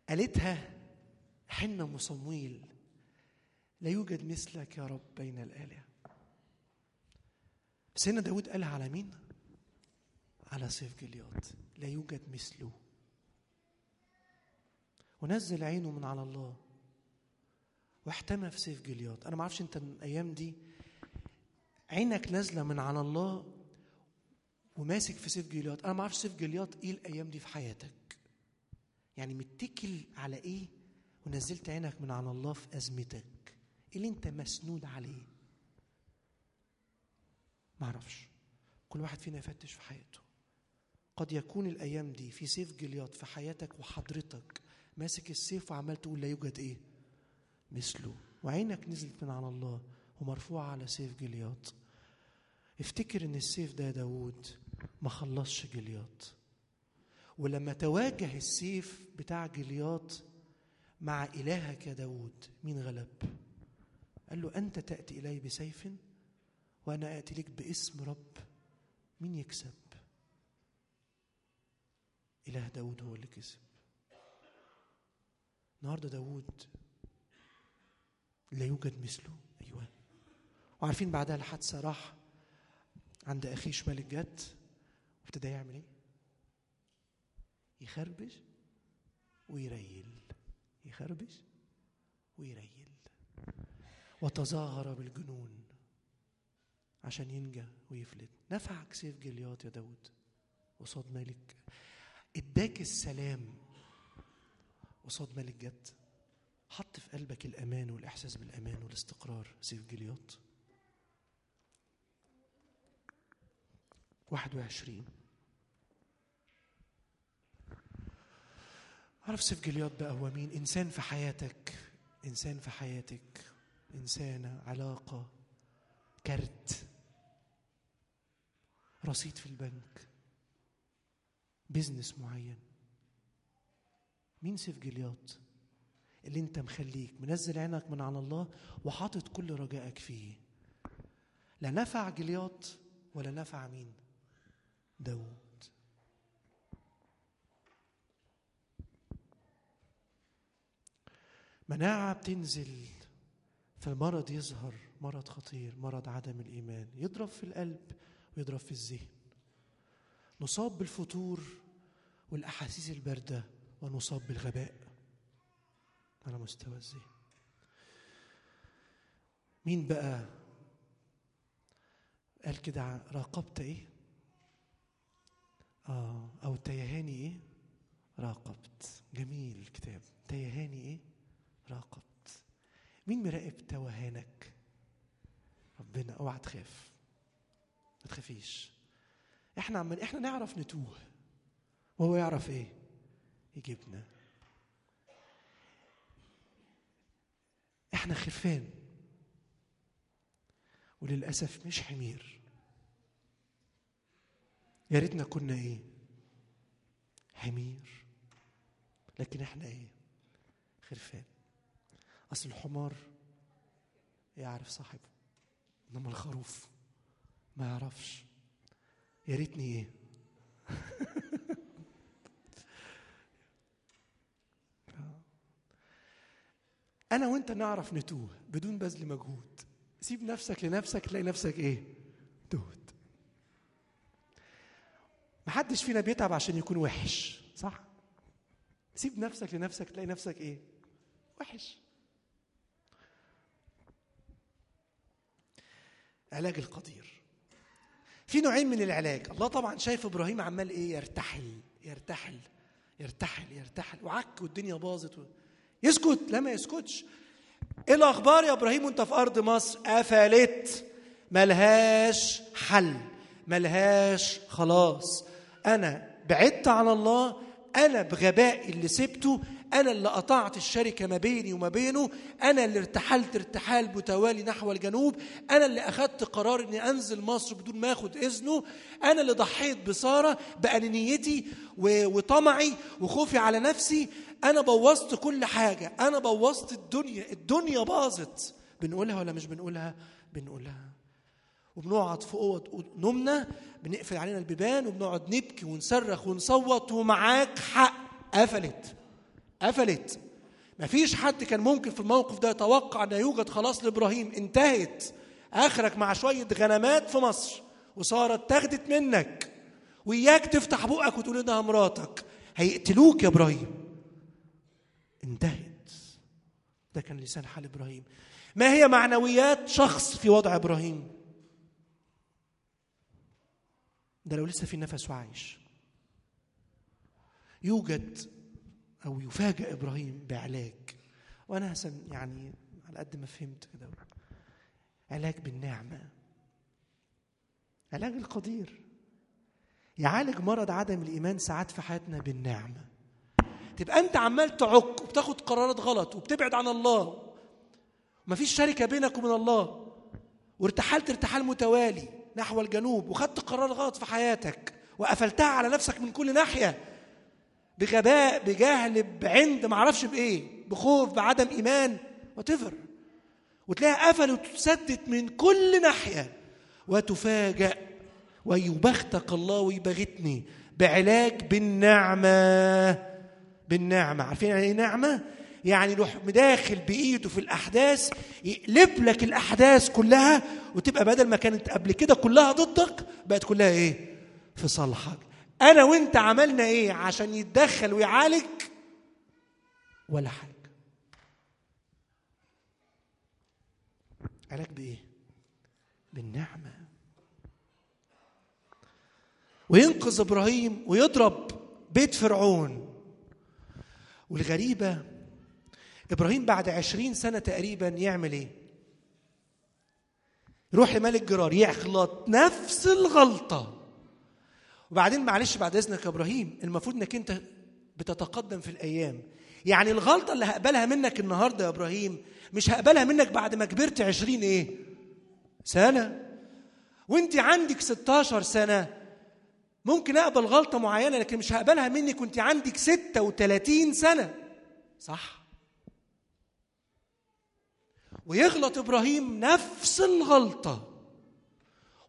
قالتها حنة مصمويل. لا يوجد مثلك يا رب بين الآلهة. هنا داود قالها على مين؟ على سيف جليات لا يوجد مثله. ونزل عينه من على الله واحتمى في سيف جليات أنا ما أعرفش أنت الأيام دي عينك نازلة من على الله وماسك في سيف جليات أنا ما أعرفش سيف جليات إيه الأيام دي في حياتك. يعني متكل على إيه ونزلت عينك من على الله في أزمتك؟ إيه اللي انت مسنود عليه. ما أعرفش. كل واحد فينا يفتش في حياته. قد يكون الأيام دي في سيف جليات في حياتك وحضرتك ماسك السيف وعمال تقول لا يوجد إيه؟ مثله. وعينك نزلت من على الله ومرفوعة على سيف جليات افتكر إن السيف ده يا داود ما خلصش جليات ولما تواجه السيف بتاع جليات مع إلهك يا داود مين غلب؟ قال له أنت تأتي إلي بسيف وأنا آتي لك باسم رب مين يكسب. إله داود هو اللي كسب. النهارده داود لا يوجد مثله. أيوة. وعارفين بعدها الحادثة راح عند أخيش ملك جت وابتدى يعمل إيه؟ يخربش ويريل. يخربش ويريل. وتظاهر بالجنون عشان ينجى ويفلت. نفعك سيف جليات يا داود قصاد ملك اداك السلام قصاد ملك جد حط في قلبك الأمان والإحساس بالأمان والاستقرار سيف جليات 21 عارف سيف جليات بقى هو مين؟ إنسان في حياتك. إنسان في حياتك. انسانه علاقة كارت رصيد في البنك بيزنس معين. مين سيف جليات اللي أنت مخليك منزل عينك من على الله وحاطط كل رجائك فيه. لا نفع جليات ولا نفع مين؟ داود مناعة بتنزل. فالمرض يظهر مرض خطير مرض عدم الإيمان. يضرب في القلب ويضرب في الذهن. نصاب بالفتور والأحاسيس الباردة ونصاب بالغباء. على مستوى الذهن. مين بقى قال كده راقبت إيه؟ آه أو تيهاني إيه؟ راقبت. جميل الكتاب. تيهاني إيه؟ راقبت. مين مراقب توهانك؟ ربنا اوعى تخاف. ما تخافيش. إحنا عمال إحنا نعرف نتوه. وهو يعرف إيه؟ يجيبنا. إحنا خرفان. وللأسف مش حمير. يا ريتنا كنا إيه؟ حمير. لكن إحنا إيه؟ خرفان. أصل الحمار يعرف صاحبه إنما الخروف ما يعرفش. يا ريتني إيه؟ أنا وأنت نعرف نتوه بدون بذل مجهود. سيب نفسك لنفسك تلاقي نفسك إيه؟ تهت. محدش فينا بيتعب عشان يكون وحش صح؟ سيب نفسك لنفسك تلاقي نفسك إيه؟ وحش. علاج القدير. في نوعين من العلاج. الله طبعا شايف إبراهيم عمال إيه؟ يرتحل يرتحل يرتحل يرتحل. وعك والدنيا باظت. يسكت. لا ما يسكتش. إيه الأخبار يا إبراهيم وأنت في أرض مصر؟ قفلت. ملهاش حل. ملهاش خلاص. أنا بعدت عن الله. أنا بغبائي اللي سبته. أنا اللي قطعت الشركة ما بيني وما بينه أنا اللي ارتحلت ارتحال متوالي نحو الجنوب أنا اللي اخذت قرار إني أنزل مصر بدون ما آخد إذنه أنا اللي ضحيت بسارة بانانيتي و- وطمعي وخوفي على نفسي أنا بوظت كل حاجة أنا بوظت الدنيا الدنيا باظت. بنقولها ولا مش بنقولها؟ بنقولها. وبنقعد في أوض نومنا بنقفل علينا البيبان وبنقعد نبكي ونصرخ ونصوت ومعاك حق. قفلت. قفلت. مفيش حد كان ممكن في الموقف ده يتوقع إن يوجد خلاص لإبراهيم. انتهت. آخرك مع شوية غنمات في مصر. وسارة اتاخدت منك. وياك تفتح بقك وتقول إنها مراتك. هيقتلوك يا إبراهيم. انتهت. ده كان لسان حال إبراهيم. ما هي معنويات شخص في وضع إبراهيم؟ ده لو لسه في نفس وعايش يوجد أو يفاجئ إبراهيم بعلاج. وأنا هسم يعني على قد ما فهمت كده. علاج بالنعمة. علاج القدير. يعالج مرض عدم الإيمان ساعات في حياتنا بالنعمة. تبقى أنت عمال تعك وبتاخد قرارات غلط وبتبعد عن الله. مفيش شركة بينك وبين الله. وارتحلت ارتحال متوالي نحو الجنوب وخدت قرار غلط في حياتك وقفلتها على نفسك من كل ناحية. بغباء بجهل بعند معرفش بإيه بخوف بعدم إيمان وتفر وتلاقيها قفلت وتسدت من كل ناحية. وتفاجأ ويبختك الله ويبغتني بعلاج بالنعمة. بالنعمة. عارفين يعني إيه نعمة؟ يعني يروح مداخل بإيده في الأحداث يقلب لك الأحداث كلها وتبقى بدل ما كانت قبل كده كلها ضدك بقت كلها إيه؟ في صالحك. أنا وإنت عملنا إيه عشان يتدخل ويعالج؟ ولا حاجة. علاج بإيه؟ بالنعمة. وينقذ إبراهيم ويضرب بيت فرعون. والغريبة إبراهيم بعد عشرين سنة تقريبا يعمل إيه؟ يروح لملك جرار يغلط نفس الغلطة. وبعدين معلش بعد إذنك يا إبراهيم المفروض إنك أنت بتتقدم في الأيام. يعني الغلطة اللي هقبلها منك النهارده يا إبراهيم مش هقبلها منك بعد ما كبرت عشرين إيه؟ سنة. وأنت عندك 16 سنة. ممكن أقبل غلطة معينة لكن مش هقبلها منك وانت عندك 36 سنة. صح؟ ويغلط إبراهيم نفس الغلطة.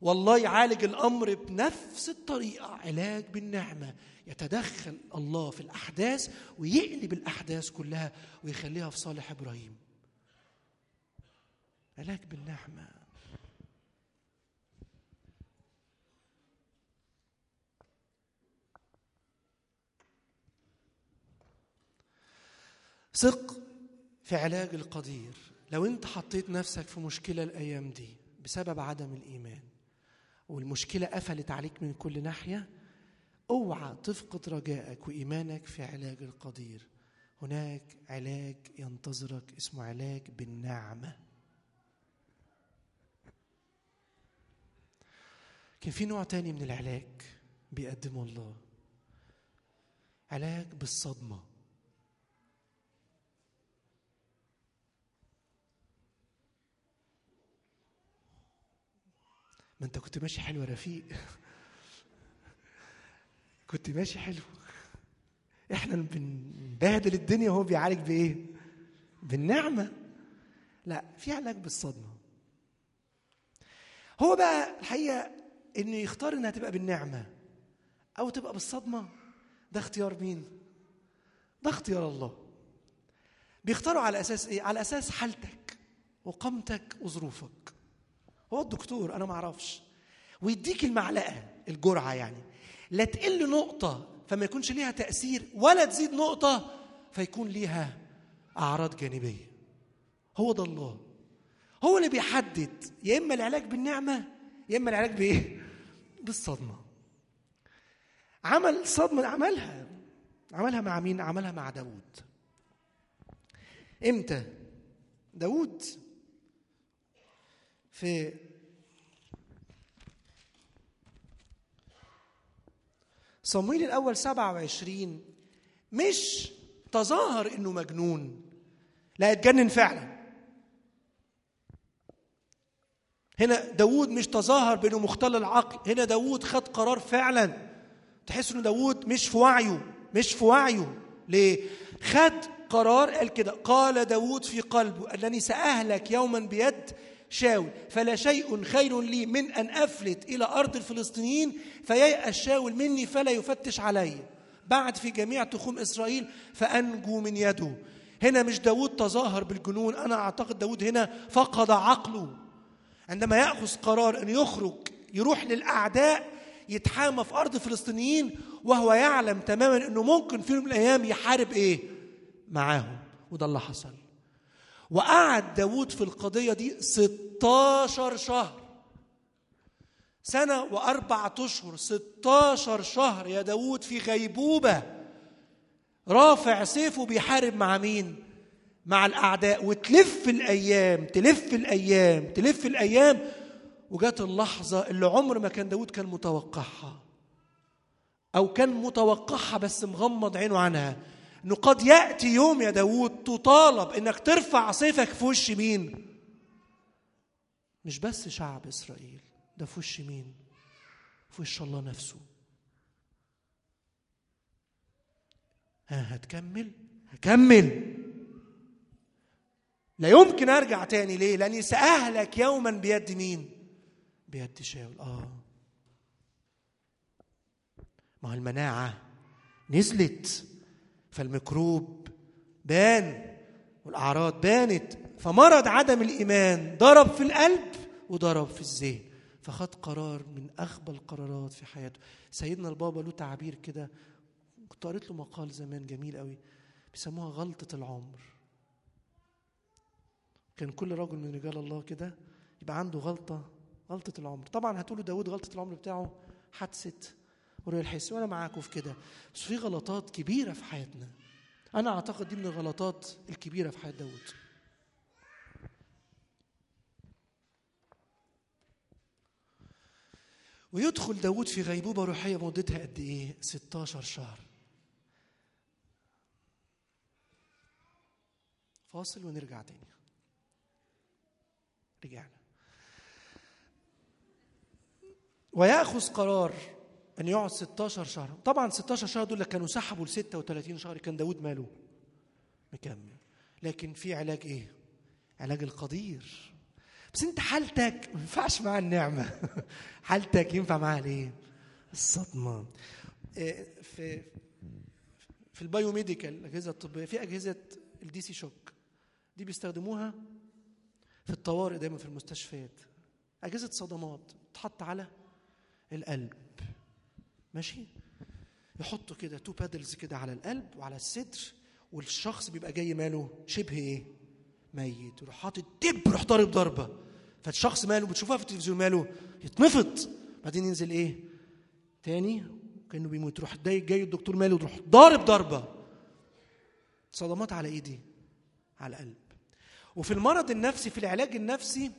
والله يعالج الأمر بنفس الطريقة علاج بالنعمة. يتدخل الله في الأحداث ويقلب الأحداث كلها ويخليها في صالح إبراهيم. علاج بالنعمة. ثق في علاج القدير. لو انت حطيت نفسك في مشكلة الأيام دي بسبب عدم الإيمان والمشكلة قفلت عليك من كل ناحية اوعى تفقد رجائك وإيمانك في علاج القدير. هناك علاج ينتظرك اسمه علاج بالنعمة. كان في نوع تاني من العلاج بيقدمه الله علاج بالصدمة. ما انت كنت ماشي حلو يا رفيق. كنت ماشي حلو. إحنا بنبهدل الدنيا وهو بيعالج بإيه؟ بالنعمة. لا في علاج بالصدمة. هو بقى الحقيقة إنه يختار إنها تبقى بالنعمة أو تبقى بالصدمة ده اختيار مين؟ ده اختيار الله. بيختاروا على أساس إيه؟ على أساس حالتك وقامتك وظروفك. هو الدكتور أنا ما أعرفش. ويديك المعلقة الجرعة يعني. لا تقل نقطة فما يكونش ليها تأثير ولا تزيد نقطة فيكون ليها أعراض جانبية. هو ده الله. هو اللي بيحدد يا إما العلاج بالنعمة يا إما العلاج بإيه؟ بالصدمة. عمل صدمة عملها. عملها مع مين؟ عملها مع داوود. إمتى؟ داوود في صمويل الأول 27 مش تظاهر إنه مجنون لا اتجنن فعلا. هنا داوود مش تظاهر بإنه مختل العقل هنا داوود خد قرار فعلا. تحس ان داوود مش في وعيه مش في وعيه. ليه؟ خد قرار قال كده قال داوود في قلبه أنني سأهلك يوما بيد شاول. فلا شيء خير لي من أن أفلت إلى أرض الفلسطينيين فييأس شاول مني فلا يفتش علي. بعد في جميع تخوم إسرائيل فأنجو من يده. هنا مش داوود تظاهر بالجنون أنا أعتقد داوود هنا فقد عقله. عندما يأخذ قرار أن يخرج يروح للأعداء يتحامى في أرض الفلسطينيين وهو يعلم تماما إنه ممكن في يوم من الأيام يحارب إيه؟ معاهم. وده اللي حصل. وقعد داوود في القضية دي 16 شهر. سنة وأربعة أشهر 16 شهر يا داوود في غيبوبة. رافع سيفه بيحارب مع مين؟ مع الأعداء. وتلف الأيام تلف الأيام تلف الأيام. وجات اللحظة اللي عمر ما كان داود كان متوقعها. أو كان متوقعها بس مغمض عينه عنها. إنه قد يأتي يوم يا داود تطالب إنك ترفع سيفك في وش مين؟ مش بس شعب إسرائيل ده في وش مين؟ في وش الله نفسه. ها هتكمل؟ هكمل. لا يمكن أرجع تاني ليه؟ لأني سأهلك يوما بيد مين؟ بيد شاول. آه. ما هو المناعة نزلت. فالميكروب بان والأعراض بانت فمرض عدم الإيمان ضرب في القلب وضرب في الذهن فخد قرار من أغبى القرارات في حياته. سيدنا البابا له تعبير كده كنت قريت له مقال زمان جميل قوي بيسموها غلطة العمر. كان كل رجل من رجال الله كده يبقى عنده غلطة غلطة العمر. طبعا هتقولوا داود غلطة العمر بتاعه حادثة ورؤية الحس وأنا معاكم في كده. بس في غلطات كبيرة في حياتنا. أنا أعتقد دي من الغلطات الكبيرة في حياة داود ويدخل داود في غيبوبة روحية مدتها قد إيه؟ 16 شهر. فاصل ونرجع تاني. رجعنا. ويأخذ قرار أن يقعد 16 شهر. طبعا 16 شهر دول كانوا سحبوا ل 36 شهر كان داود ماله. مكمل. لكن في علاج إيه؟ علاج القدير. بس أنت حالتك ما ينفعش معاها النعمة. حالتك ينفع معاها الإيه؟ الصدمة. إيه، في في ال biomedical الأجهزة الطبية في أجهزة ال DC shock. دي بيستخدموها في الطوارئ دايما في المستشفيات. أجهزة صدمات تحط على القلب. ماشي؟ يحطوا كده two paddles كده على القلب وعلى الصدر والشخص بيبقى جاي ماله شبه إيه؟ ميت. يروح حاطط دب يروح ضارب ضربة. فالشخص ماله بتشوفها في التلفزيون ماله يتنفض. بعدين ينزل إيه؟ تاني كأنه بيموت. يروح جاي الدكتور ماله يروح ضارب ضربة. صدمات على ايدي على القلب. وفي المرض النفسي في العلاج النفسي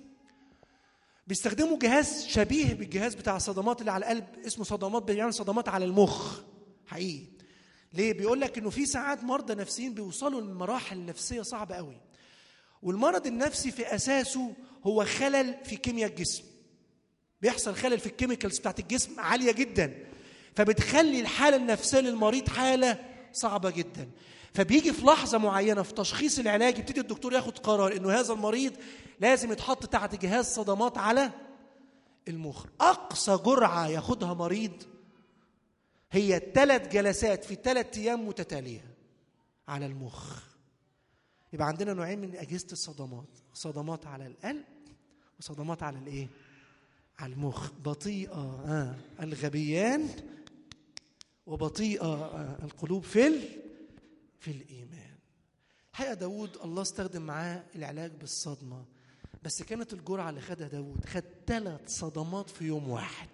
بيستخدموا جهاز شبيه بالجهاز بتاع الصدمات اللي على القلب اسمه صدمات بيعمل صدمات على المخ. حقيقي. ليه؟ بيقول لك إنه في ساعات مرضى نفسيين بيوصلوا لمراحل نفسية صعبة قوي. والمرض النفسي في أساسه هو خلل في كيمياء الجسم. بيحصل خلل في الكيميكالز بتاعت الجسم عالية جدا. فبتخلي الحالة النفسية للمريض حالة صعبة جدا. فبيجي في لحظة معينة في تشخيص العلاج يبتدي الدكتور ياخد قرار إنه هذا المريض لازم يتحط تحت جهاز صدمات على المخ. أقصى جرعة ياخدها مريض هي ثلاث جلسات في ثلاث أيام متتالية على المخ. يبقى عندنا نوعين من أجهزة الصدمات صدمات على القلب وصدمات على الإيه؟ على المخ. بطيئة آه الغبيان وبطيئة آه القلوب في. في الإيمان. الحقيقة داود الله استخدم معاه العلاج بالصدمة بس كانت الجرعة اللي خدها داود خد ثلاث صدمات في يوم واحد.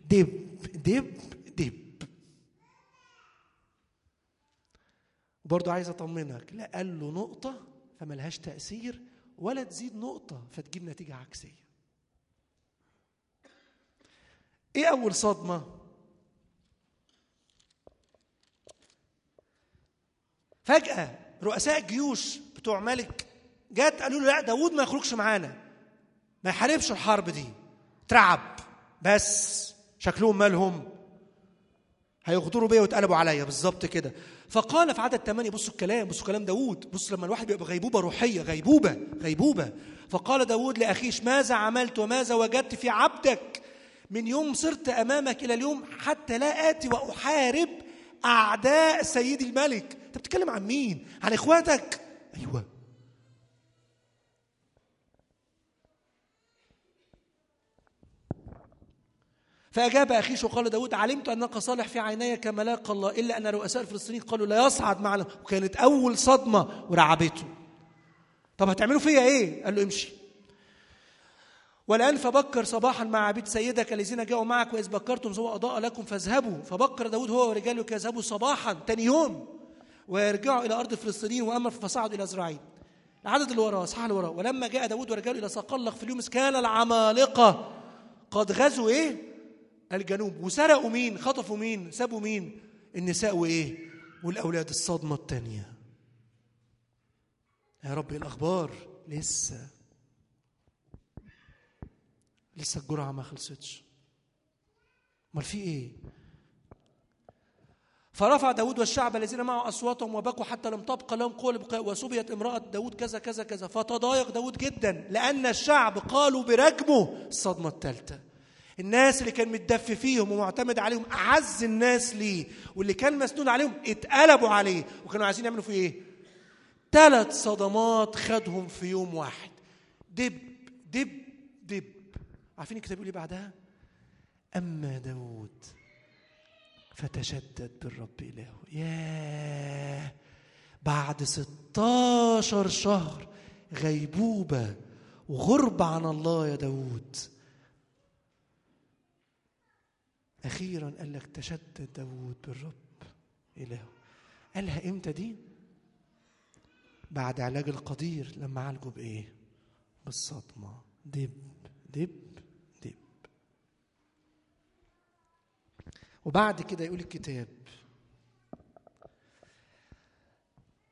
دب دب دب. وبرضه عايز أطمنك لا قال له نقطة فملهاش تأثير ولا تزيد نقطة فتجيب نتيجة عكسية. إيه أول صدمة؟ فجأة رؤساء الجيوش بتوع ملك جت قالوا له لا داوود ما يخرجش معانا. ما يحاربش الحرب دي. ترعب بس شكلهم مالهم. هيغدروا بيا ويتقلبوا عليا. بالظبط كده. فقال في عدد ثمانية بصوا الكلام بصوا كلام داوود. بصوا لما الواحد بيبقى غيبوبة روحية غيبوبة غيبوبة. فقال داوود لأخيش ماذا عملت وماذا وجدت في عبدك؟ من يوم صرت أمامك إلى اليوم حتى لا آتي وأحارب أعداء سيدي الملك أنت بتتكلم عن مين؟ عن إخواتك؟ أيوه فأجاب أخيش وقال داود علمت أنك صالح في عيني كملاك الله إلا أن رؤساء الفلسطينيين قالوا لا يصعد معنا وكانت أول صدمة ورعبته طب هتعملوا فيا إيه؟ قال له امشي والآن فبكر صباحا مع عبيد سيدك الذين جاءوا معك وإذ بكرتم سوى أضاء لكم فاذهبوا. فبكر داود هو ورجاله يذهبوا صباحا تاني يوم ويرجعوا إلى أرض الفلسطينيين وأمر فصعدوا إلى إزرائيل العدد اللي وراه صح اللي وراه. ولما جاء داود ورجاله إلى صقلق في اليوم كان العمالقة قد غزوا إيه؟ الجنوب. وسرقوا مين؟ خطفوا مين؟ سابوا مين؟ النساء وإيه؟ والأولاد الصدمة الثانية يا رب إيه الأخبار؟ لسه. لسه الجرعة ما خلصتش. أمال في إيه؟ فرفع داود والشعب الذين معه أصواتهم وبكوا حتى لم تبقى لهم قول وسبيت امرأة داود كذا كذا كذا. فتضايق داود جدا لأن الشعب قالوا برجمه الصدمة الثالثة. الناس اللي كان متدف فيهم ومعتمد عليهم أعز الناس ليه؟ واللي كان مسنود عليهم اتقلبوا عليه. وكانوا عايزين يعملوا فيه إيه؟ ثلاث صدمات خدهم في يوم واحد. دب دب عارفين الكتاب يقول إيه بعدها؟ أما داود فتشدد بالرب إلهه ياه بعد 16 شهر غيبوبة وغربة عن الله يا داود أخيرا قال لك تشدد داود بالرب إلهه قالها إمتى دي؟ بعد علاج القدير لما عالجه بإيه؟ بالصدمة دب دب دب وبعد كده يقول الكتاب.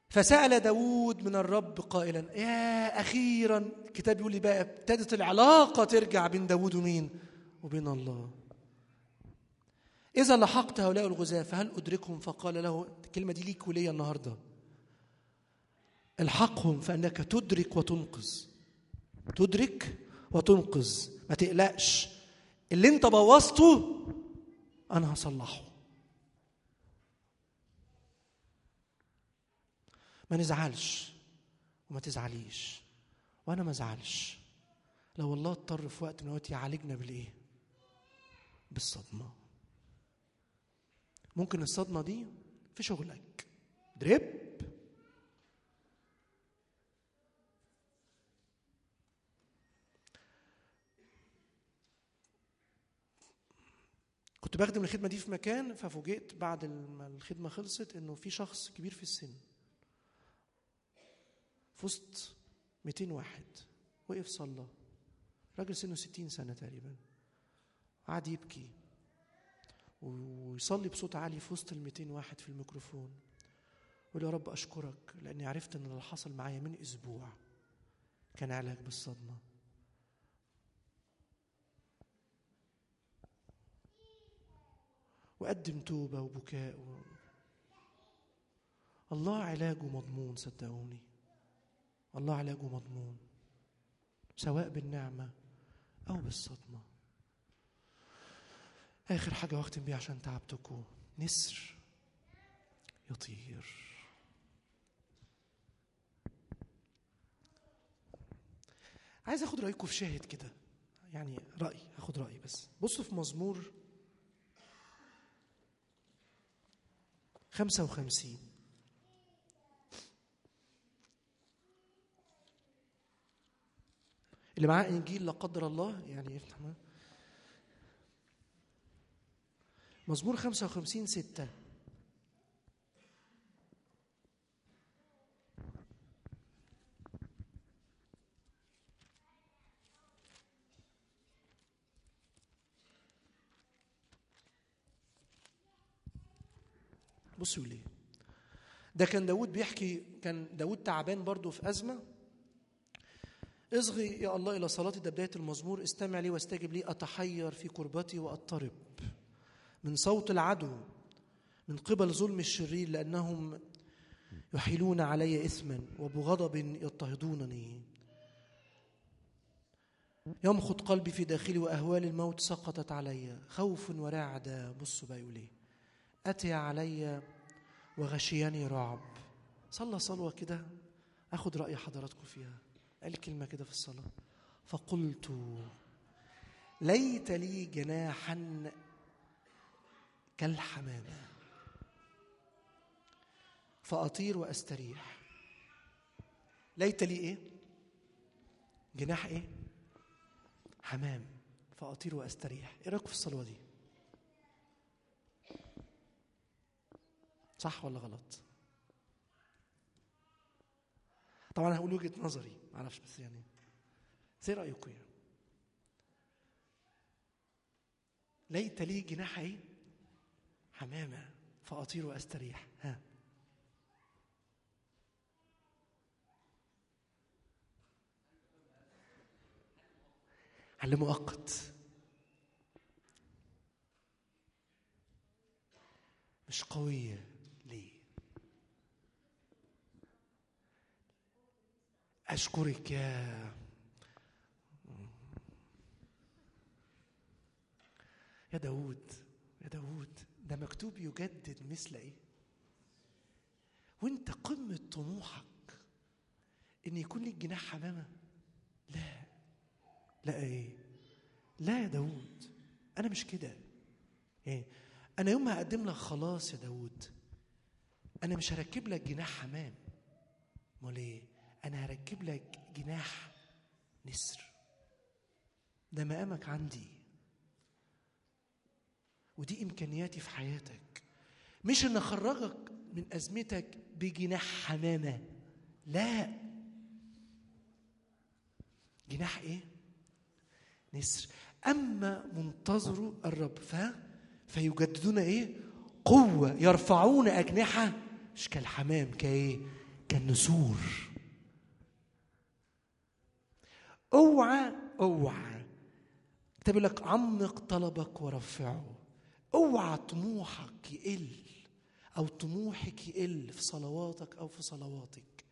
فسأل داود من الرب قائلا يا أخيرا الكتاب يقول لي بقى ابتدت العلاقة ترجع بين داود ومين؟ وبين الله. إذا لحقت هؤلاء الغزاة فهل أدركهم؟ فقال له الكلمة دي ليك وليا النهاردة. الحقهم فأنك تدرك وتنقذ. تدرك وتنقذ ما تقلقش. اللي انت بوظته أنا هصلحه. ما نزعلش وما تزعليش وأنا ما ازعلش لو الله اضطر في وقت من الأوقات يعالجنا بالإيه؟ بالصدمة. ممكن الصدمة دي في شغلك. دريب. كنت بخدم الخدمة دي في مكان ففوجئت بعد ما الخدمة خلصت إنه في شخص كبير في السن. في وسط 200 واحد. وقف صلى. راجل سنه 60 سنة تقريبا. قعد يبكي. ويصلي بصوت عالي في وسط ال 200 واحد في الميكروفون. يقول يا رب أشكرك لأني عرفت إن اللي حصل معايا من أسبوع كان علاج بالصدمة. وقدم توبة وبكاء و... الله علاجه مضمون صدقوني. الله علاجه مضمون سواء بالنعمة أو بالصدمة. آخر حاجة واختم بيها عشان تعبتكم نسر يطير. عايز آخد رأيكم في شاهد كده يعني رأي هاخد رايي بس. بصوا في مزمور 55 اللي معاه إنجيل لا قدر الله يعني يفتح مزمور 55 6 بصوا ليه ده كان داود بيحكي كان داود تعبان برضه في أزمة. إصغي يا الله إلى صلاتي ده بداية المزمور. استمع لي واستجب لي. أتحير في كربتي وأضطرب. من صوت العدو من قبل ظلم الشرير لأنهم يحيلون علي إثما وبغضب يضطهدونني. يمخض قلبي في داخلي وأهوال الموت سقطت علي. خوف ورعدة بصوا بقى يقول إيه أتي علي وغشيني رعب صلى صلوة كده أخد رأي حضراتكم فيها قال كلمة كده في الصلاة فقلت ليت لي جناحا كالحمامة فأطير وأستريح ليت لي إيه؟ جناح إيه؟ حمام فأطير وأستريح إيه رأيكم في الصلوة دي؟ صح ولا غلط؟ طبعا هقول وجهة نظري معرفش بس يعني إيه رأيكم يعني؟ ليت لي جناح إيه؟ حمامة فأطير وأستريح ها حل مؤقت مش قوية ليه؟ أشكرك. يا يا داود يا داود ده مكتوب يجدد مثل إيه؟ وأنت قمة طموحك إن يكون لك جناح حمامة؟ لا. لا إيه؟ لا يا داود أنا مش كده. إيه؟ أنا يوم ما هقدم لك خلاص يا داود أنا مش هركب لك جناح حمام. أمال إيه؟ أنا هركب لك جناح نسر. ده مقامك عندي. ودي إمكانياتي في حياتك. مش إن أخرجك من أزمتك بجناح حمامة. لا. جناح إيه؟ نسر. أما منتظروا الرب ف فيجددون إيه؟ قوة يرفعون أجنحة. مش كالحمام كإيه؟ كالنسور. اوعى اوعى. كتاب لك عمق طلبك ورفعه. اوعى طموحك يقل أو طموحك يقل في صلواتك أو في صلواتك.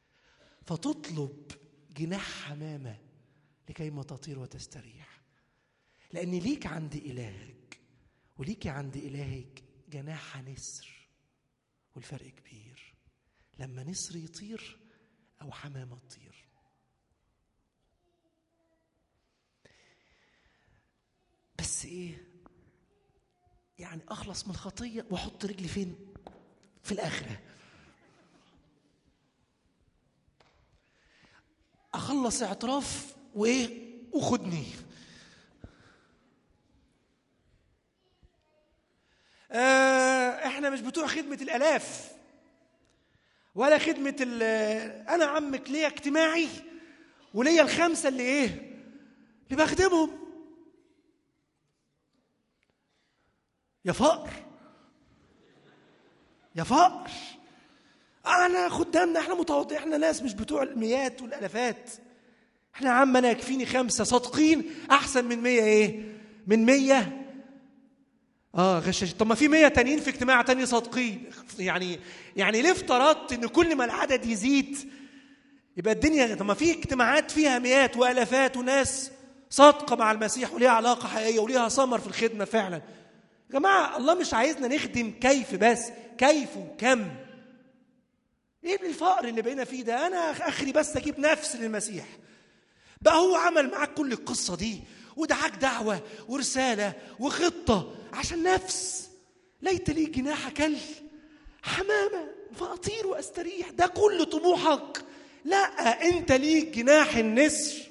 فتطلب جناح حمامة لكي ما تطير وتستريح. لأن ليك عند إلهك وليك عند إلهك جناح نسر والفرق كبير. لما نسر يطير أو حمامة تطير. بس إيه؟ يعني اخلص من الخطية واحط رجلي فين؟ في الآخرة. أخلص اعتراف وإيه؟ وخدني. آه إحنا مش بتوع خدمة الآلاف. ولا خدمة أنا عمك ليا اجتماعي وليا الخمسة اللي إيه؟ اللي بخدمهم. يا فقر. يا فقر. انا خدامنا إحنا متواضعين إحنا ناس مش بتوع المئات والالافات. إحنا يا عم أنا يكفيني خمسة صادقين احسن من مية إيه؟ من مية؟ آه غشاش. طب ما في مية تانيين في اجتماع تاني صادقين. يعني يعني ليه افترضت إن كل ما العدد يزيد يبقى الدنيا طب ما في اجتماعات فيها مئات والافات وناس صادقة مع المسيح وليها علاقة حقيقية وليها ثمر في الخدمة فعلا. يا جماعة الله مش عايزنا نخدم كيف بس كيف وكم. إيه الفقر اللي بقينا فيه ده؟ أنا آخري بس أجيب نفس للمسيح. بقى هو عمل معاك كل القصة دي ودعاك دعوة ورسالة وخطة عشان نفس. ليت لي جناح كل حمامة فاطير وأستريح. ده كل طموحك. لا أنت ليك جناح النسر.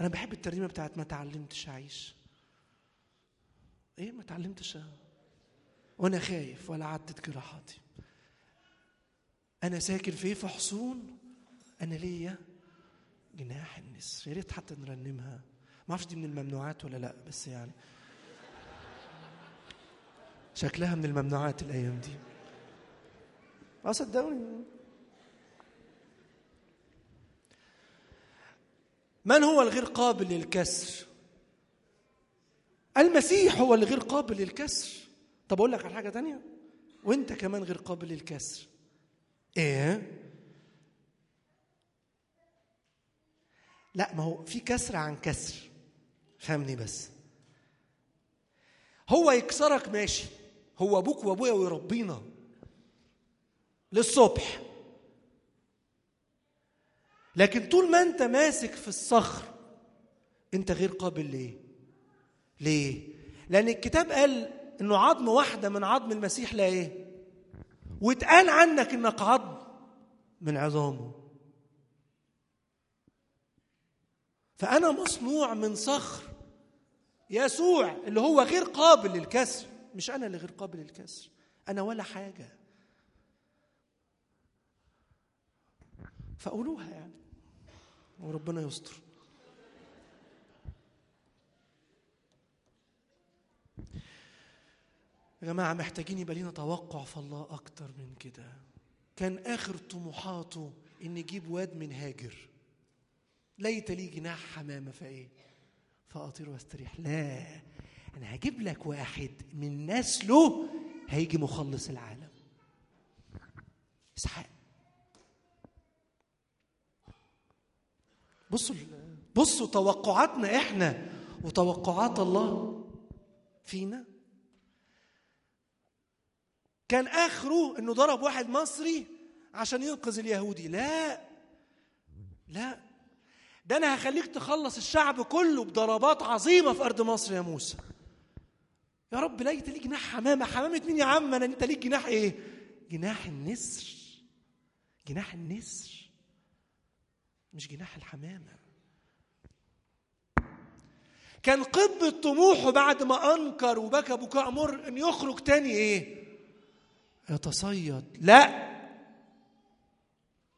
أنا بحب الترنيمة بتاعت ما تعلمتش اعيش إيه ما تعلمتش. وأنا خايف ولا عدت جراحاتي أنا ساكن في في حصون أنا ليا جناح النسر يا ريت حتى نرنمها. ما أعرفش دي من الممنوعات ولا لأ بس يعني. شكلها من الممنوعات الأيام دي. آه صدقوني من هو الغير قابل للكسر؟ المسيح هو اللي غير قابل للكسر. طب أقول لك على حاجة تانية؟ وأنت كمان غير قابل للكسر. إيه؟ لا ما هو في كسر عن كسر. فهمني بس. هو يكسرك ماشي. هو أبوك وأبويا ويربينا للصبح. لكن طول ما أنت ماسك في الصخر أنت غير قابل ليه ليه؟ لأن الكتاب قال إنه عظم واحدة من عظم المسيح لا إيه؟ واتقال عنك إنك عظم من عظامه. فأنا مصنوع من صخر يسوع اللي هو غير قابل للكسر. مش أنا اللي غير قابل للكسر أنا ولا حاجة. فقولوها يعني وربنا يستر. يا جماعة محتاجين يبقى لينا توقع في الله أكتر من كده. كان آخر طموحاته إن يجيب واد من هاجر. ليت لي جناح حمامة فإيه؟ فأطير وأستريح. لا أنا هجيب لك واحد من نسله هيجي مخلص العالم. إسحاق. بصوا بصوا توقعاتنا إحنا وتوقعات الله فينا. كان آخره إنه ضرب واحد مصري عشان ينقذ اليهودي. لا. لا. ده أنا هخليك تخلص الشعب كله بضربات عظيمة في أرض مصر يا موسى. يا رب ليت ليك جناح حمامة. حمامة مين يا عم؟ أنا أنت ليك جناح إيه؟ جناح النسر. جناح النسر. مش جناح الحمامة. كان قمة طموحه بعد ما أنكر وبكى بكاء مر إن يخرج تاني إيه؟ يتصيد لا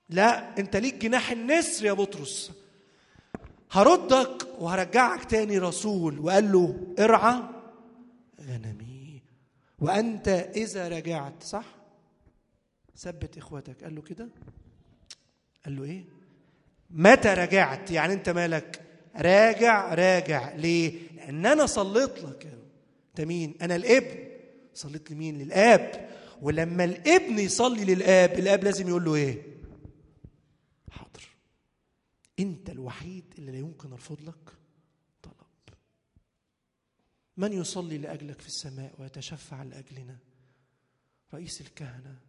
لا أنت ليك جناح النسر يا بطرس هردك وهرجعك تاني رسول وقال له ارعى غنمي وأنت إذا رجعت صح؟ ثبت إخوتك قال له كده قال له إيه؟ متى رجعت يعني أنت مالك؟ راجع راجع ليه؟ لأن أنا صليت لك أنت مين؟ أنا الإبن صليت لمين؟ للآب ولما الابن يصلي للآب الآب لازم يقول له إيه؟ حاضر. أنت الوحيد اللي لا يمكن أرفض لك طلب. من يصلي لأجلك في السماء ويتشفع لأجلنا؟ رئيس الكهنة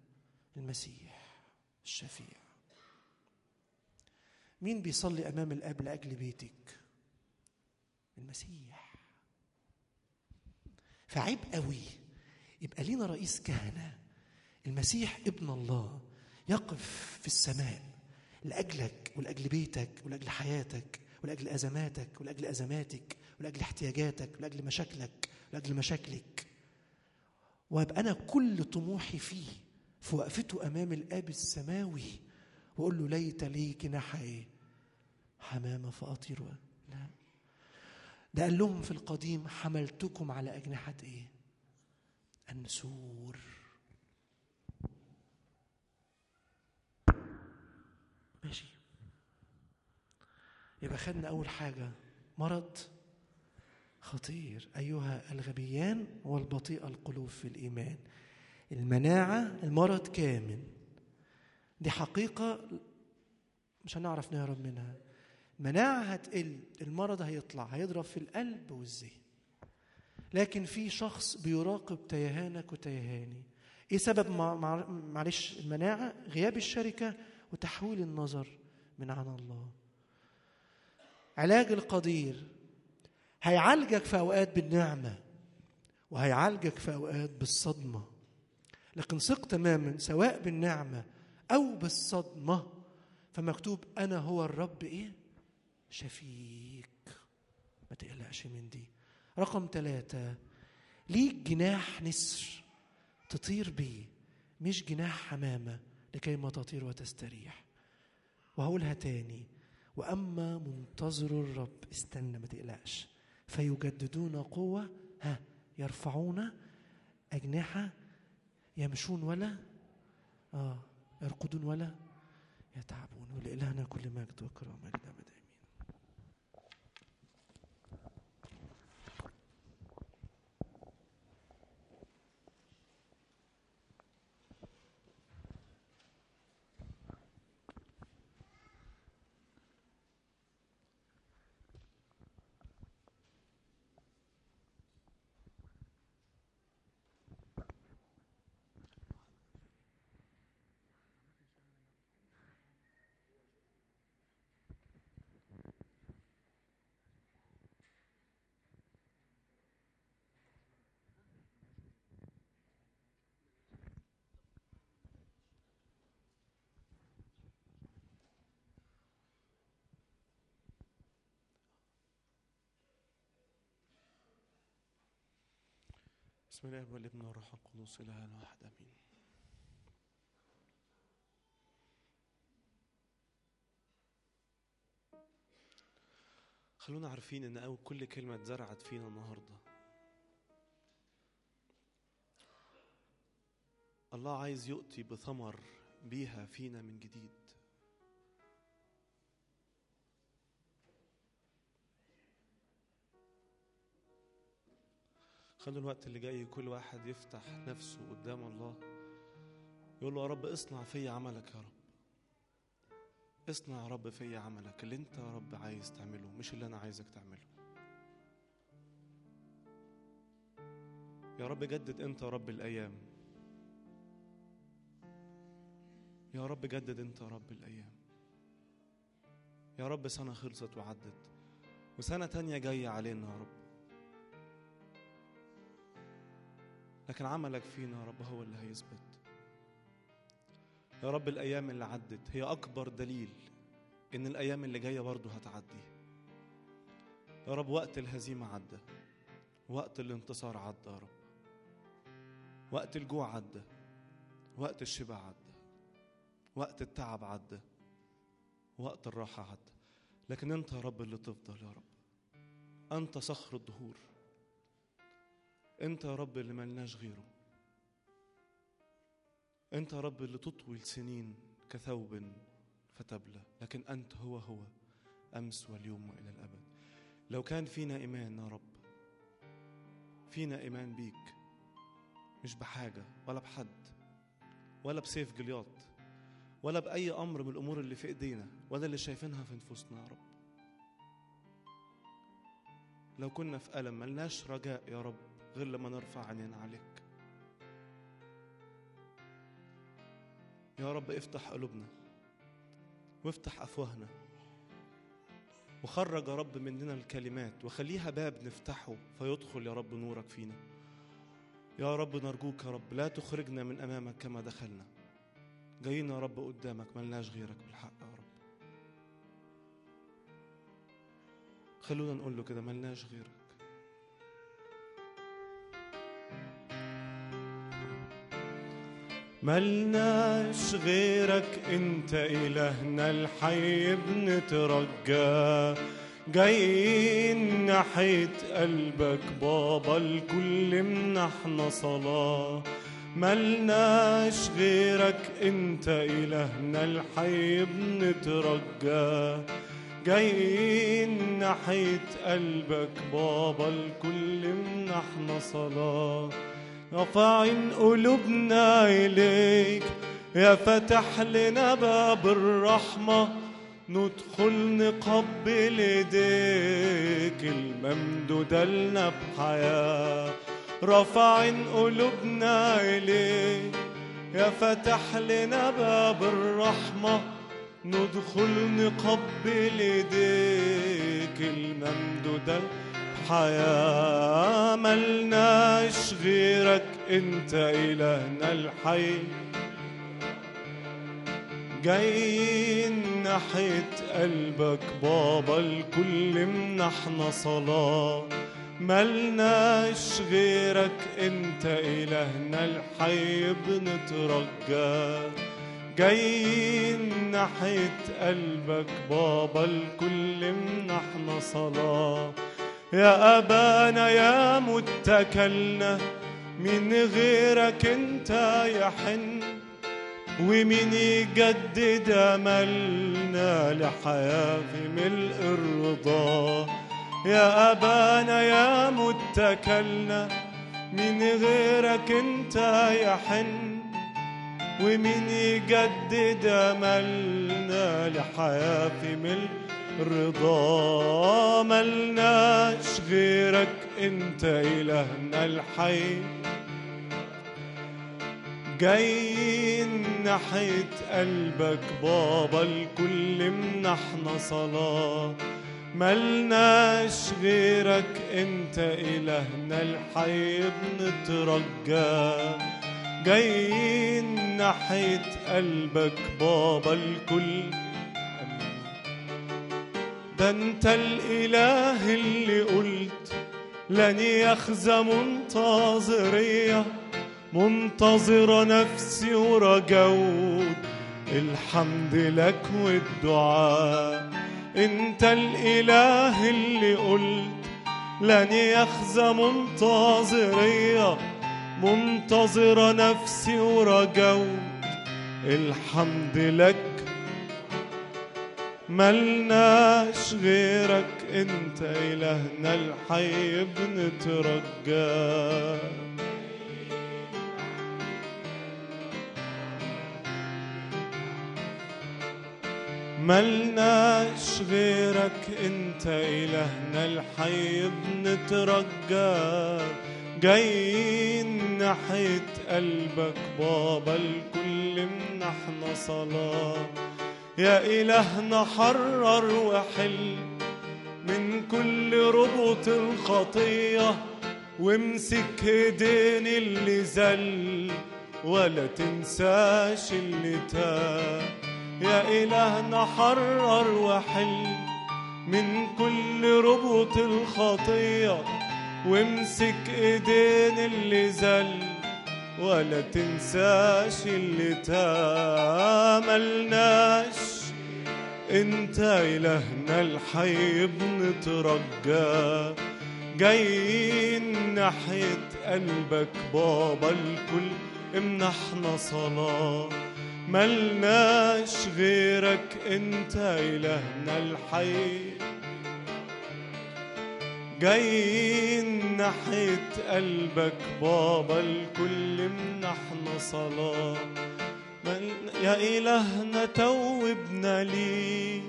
المسيح الشفيع. مين بيصلي أمام الآب لأجل بيتك؟ المسيح. فعيب قوي. يبقى لينا رئيس كهنة. المسيح ابن الله يقف في السماء لأجلك ولأجل بيتك ولأجل حياتك ولأجل أزماتك ولأجل أزماتك ولأجل احتياجاتك ولأجل مشاكلك ولأجل مشاكلك. وأبقى أنا كل طموحي فيه في وقفته أمام الآب السماوي وأقول له ليت لي جناح إيه حمامه فأطير. لا. ده قال لهم في القديم حملتكم على أجنحة إيه؟ النسور ماشي. يبقى خدنا أول حاجة مرض خطير أيها الغبيان والبطيء القلوب في الإيمان. المناعة المرض كامن. دي حقيقة مش هنعرف نهرب منها. مناعة هتقل المرض هيطلع هيضرب في القلب والذهن. لكن في شخص بيراقب تيهانك وتيهاني. إيه سبب مع- مع- معلش المناعة؟ غياب الشركة وتحويل النظر من عن الله. علاج القدير هيعالجك في أوقات بالنعمة وهيعالجك في أوقات بالصدمة. لكن ثق تماما سواء بالنعمة أو بالصدمة فمكتوب أنا هو الرب إيه؟ شفيك ما تقلقش من دي. رقم ثلاثة ليك جناح نسر تطير بيه مش جناح حمامة. لكي ما تطير وتستريح. وهقولها تاني وأما منتظر الرب استنى ما تقلقش. فيجددون قوة ها يرفعون أجنحة يمشون ولا؟ آه يرقدون ولا؟ يتعبون ولإلهنا كل مجد وكرامة إلى الأبد آمين بسم الله والابن والروح القدس إله واحد آمين. خلونا عارفين إن أول كل كلمة اتزرعت فينا النهاردة. الله عايز يؤتي بثمر بيها فينا من جديد. خلوا الوقت اللي جاي كل واحد يفتح نفسه قدام الله. يقول له يا رب اصنع فيا عملك يا رب. اصنع يا رب فيا عملك اللي انت يا رب عايز تعمله مش اللي أنا عايزك تعمله. يا رب جدد انت يا رب الأيام. يا رب جدد انت يا رب الأيام. يا رب سنة خلصت وعدت وسنة تانية جاية علينا يا رب. لكن عملك فينا يا رب هو اللي هيثبت. يا رب الأيام اللي عدت هي أكبر دليل إن الأيام اللي جاية برضه هتعدي. يا رب وقت الهزيمة عدى. وقت الانتصار عدى يا رب. وقت الجوع عدى. وقت الشبع عدى. وقت التعب عدى. وقت الراحة عدى. لكن أنت يا رب اللي تفضل يا رب. أنت صخر الدهور. أنت يا رب اللي ملناش غيره. أنت يا رب اللي تطوي السنين كثوب فتبلى لكن أنت هو هو أمس واليوم وإلى الأبد. لو كان فينا إيمان يا رب فينا إيمان بيك مش بحاجة ولا بحد ولا بسيف جلياط ولا بأي أمر من الأمور اللي في إيدينا ولا اللي شايفينها في نفوسنا يا رب. لو كنا في ألم ملناش رجاء يا رب. غير لما نرفع عينينا عليك. يا رب افتح قلوبنا وافتح أفواهنا وخرج يا رب مننا الكلمات وخليها باب نفتحه فيدخل يا رب نورك فينا. يا رب نرجوك يا رب لا تخرجنا من أمامك كما دخلنا. جايين يا رب قدامك ملناش غيرك بالحق يا رب. خلونا نقول له كده ملناش غيرك. ملناش غيرك انت إلهنا الحي بنترجى جايين ناحية قلبك بابا الكل منحنا صلاة. ملناش غيرك انت إلهنا الحي بنترجى جايين ناحية قلبك بابا الكل منحنا صلاة. رافعين قلوبنا إليك. يا فتح لنا باب الرحمة ندخل نقبل إيديك. الممدودة لنا بحياة رافعين قلوبنا إليك. يا فتح لنا باب الرحمة ندخل نقبل إيديك. الممدودة بحياة ملناش غيرك أنت إلهنا الحي. جايين ناحية قلبك بابا الكل منحنا صلاة. ملناش غيرك أنت إلهنا الحي بنترجى. جايين ناحية قلبك بابا الكل منحنا صلاة. يا أبانا يا متكلنا من غيرك أنت يحن ومين يجدد أملنا لحياة في ملء الرضا. يا أبانا يا متكلنا من غيرك أنت يحن ومين يجدد أملنا لحياة في ملء الرضا ملناش غيرك انت إلهنا الحي. جايين ناحية قلبك بابا الكل منحنا صلاة. ملناش غيرك انت إلهنا الحي بنترجى. جايين ناحية قلبك بابا الكل ده انت الإله اللي قلت لن يخزى منتظرية. منتظرة نفسي ورجود الحمد لك والدعاء. انت الإله اللي قلت لن يخزى منتظرية. منتظرة نفسي ورجود الحمد لك ملناش غيرك انت إلهنا الحي بنترجاك ملناش غيرك انت إلهنا الحي بنترجاك جايين ناحية قلبك بابا الكل منحنا صلاة. يا إلهنا حرر وحل من كل ربط الخطية وامسك ايدين اللي زل ولا تنساش اللي تاه يا إلهنا حرر وحل من كل ربط الخطية وامسك ايدين اللي زل ولا تنساش اللي تاملناش. انت إلهنا الحي بنترجى جايين ناحية قلبك بابا الكل امنحنا صلاة. ملناش غيرك انت إلهنا الحي جايين ناحية قلبك بابا الكل منحنا صلاة. مل- يا إلهنا توبنا ليك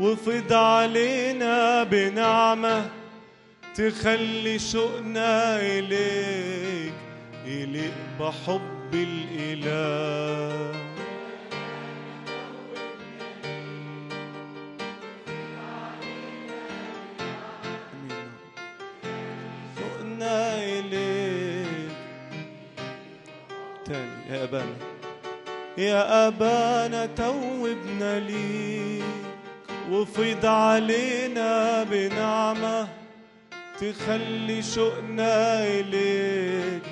وفض علينا بنعمة تخلي شوقنا إليك. يليق بحب الإله. إليك تاني يا أبانا. يا أبانا توبنا ليك. وفيض علينا بنعمة تخلي شوقنا إليك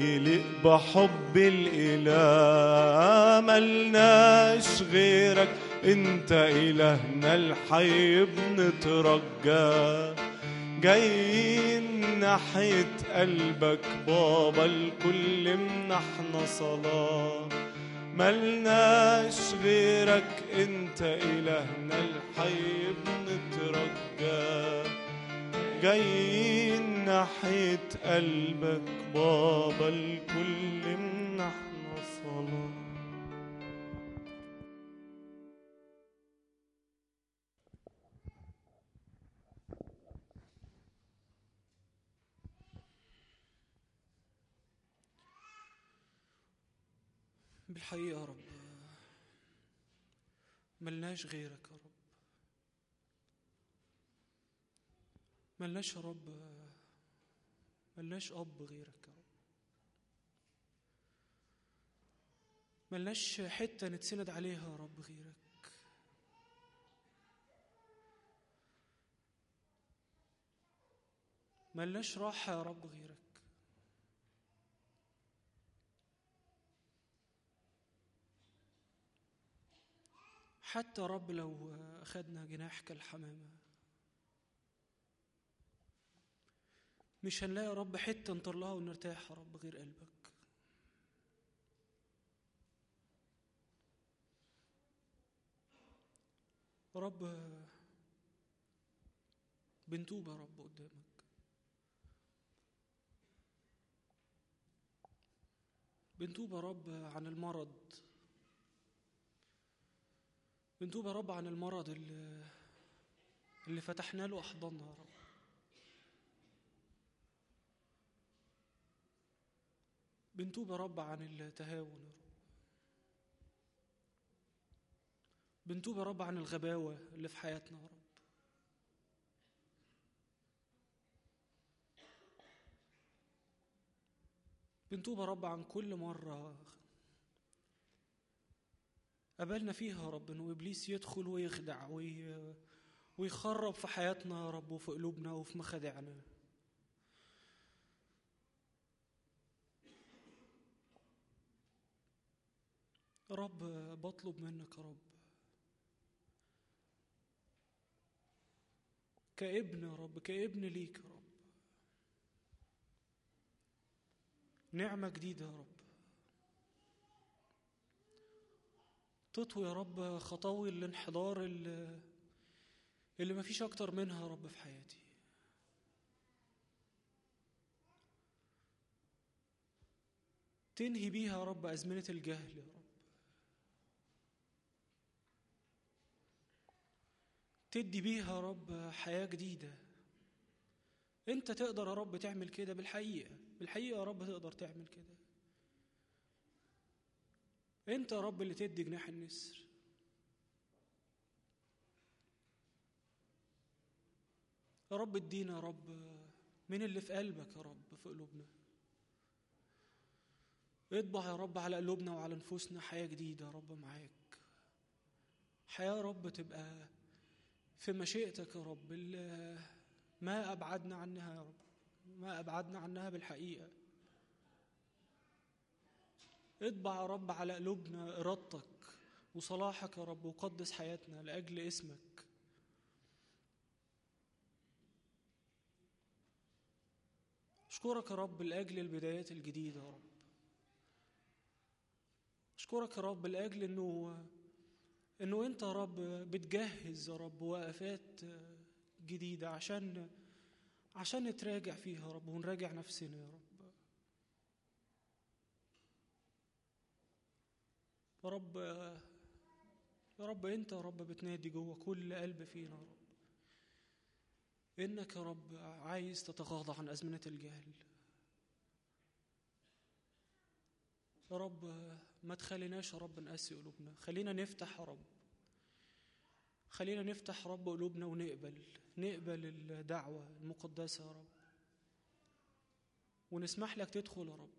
يليق بحب الإله. ملناش غيرك. أنت إلهنا الحي بنترجى جايين ناحية قلبك بابا الكل منحنا صلاة. ملناش غيرك انت إلهنا الحي بنترجى. جايين ناحية قلبك بابا الكل منحنا بالحقيقة يا رب. ملناش غيرك يا رب. ملناش يا رب. ملناش أب غيرك يا رب. ملناش حتة نتسند عليها يا رب غيرك. ملناش راحة يا رب غيرك. حتى رب لو أخذنا جناح كالحمامة مش هنلاقي يا رب حتة نطلعها لها ونرتاح يا رب غير قلبك. يا رب بنتوب يا رب قدامك. بنتوب يا رب عن المرض. بنتوب يا رب عن المرض اللي, اللي فتحنا له أحضاننا يا رب. بنتوب يا رب عن التهاون يا رب. بنتوب يا رب عن الغباوة اللي في حياتنا يا رب. بنتوب يا رب عن كل مرة قبلنا فيها يا رب إنه إبليس يدخل ويخدع وي... ويخرب في حياتنا يا رب وفي قلوبنا وفي مخادعنا. رب بطلب منك يا رب. كابن يا رب كابن ليك يا رب. نعمة جديدة يا رب. تطوي يا رب خطاوي الانحدار اللي, اللي مفيش أكتر منها يا رب في حياتي. تنهي بيها يا رب أزمنة الجهل يا رب. تدي بيها يا رب حياة جديدة. أنت تقدر يا رب تعمل كده بالحقيقة. بالحقيقة يا رب تقدر تعمل كده. انت يا رب اللي تدي جناح النسر. يا رب ادينا يا رب من اللي في قلبك يا رب في قلوبنا. اطبع يا رب على قلوبنا وعلى نفوسنا حياة جديدة يا رب معاك. حياة يا رب تبقى في مشيئتك يا رب اللي ما أبعدنا عنها يا رب ما أبعدنا عنها بالحقيقة. اطبع يا رب على قلوبنا إرادتك وصلاحك يا رب وقدس حياتنا لأجل اسمك. أشكرك يا رب لأجل البدايات الجديدة يا رب. أشكرك يا رب لأجل إنه إنه أنت يا رب بتجهز يا رب وقفات جديدة عشان عشان نتراجع فيها يا رب ونراجع نفسنا يا رب. يا رب يا رب أنت يا رب بتنادي جوه كل قلب فينا يا رب. إنك يا رب عايز تتغاضى عن أزمنة الجهل. يا رب ما تخليناش يا رب نقسي قلوبنا. خلينا نفتح يا رب. خلينا نفتح رب قلوبنا ونقبل نقبل الدعوة المقدسة يا رب. ونسمح لك تدخل يا رب.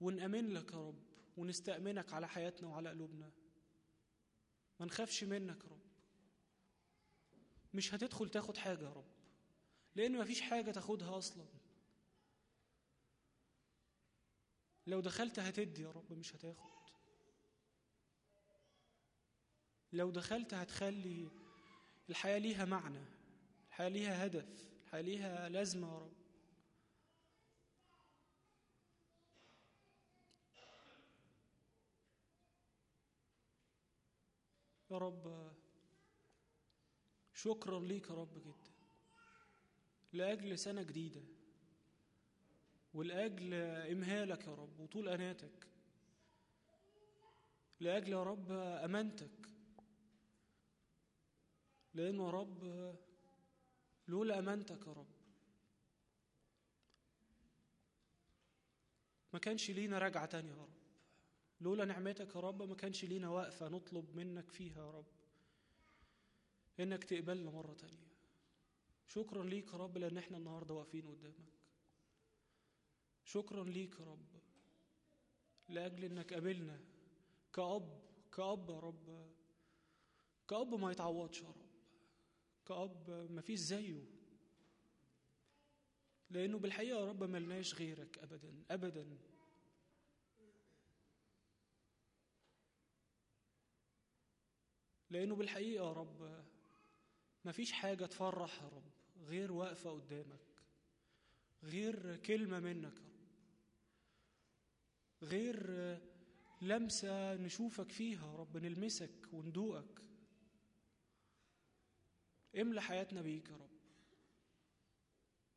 ونأمن لك يا رب. ونستأمنك على حياتنا وعلى قلوبنا. ما نخافش منك يا رب. مش هتدخل تاخد حاجة يا رب. لأن مفيش حاجة تاخدها أصلا. لو دخلت هتدي يا رب مش هتاخد. لو دخلت هتخلي الحياة ليها معنى الحياة ليها هدف الحياة ليها لازمة يا رب. يا رب شكرا ليك يا رب جدا. لأجل سنة جديدة ولأجل إمهالك يا رب وطول أناتك. لأجل يا رب أمانتك. لأنه يا رب لولا أمانتك يا رب ما كانش لينا رجعة تانية يا رب. لولا نعمتك يا رب ما كانش لينا وقفة نطلب منك فيها يا رب. إنك تقبلنا مرة تانية. شكرا ليك يا رب لأن إحنا النهاردة واقفين قدامك. شكرا ليك يا رب لأجل إنك قابلنا كأب كأب يا رب. كأب ما يتعوضش يا رب. كأب ما فيش زيه. لأنه بالحقيقة يا رب ملناش غيرك أبدا أبدا. لأنه بالحقيقة يا رب ما فيش حاجة تفرح يا رب غير واقفة قدامك غير كلمة منك يا رب غير لمسة نشوفك فيها يا رب نلمسك وندوقك. املى حياتنا بيك يا رب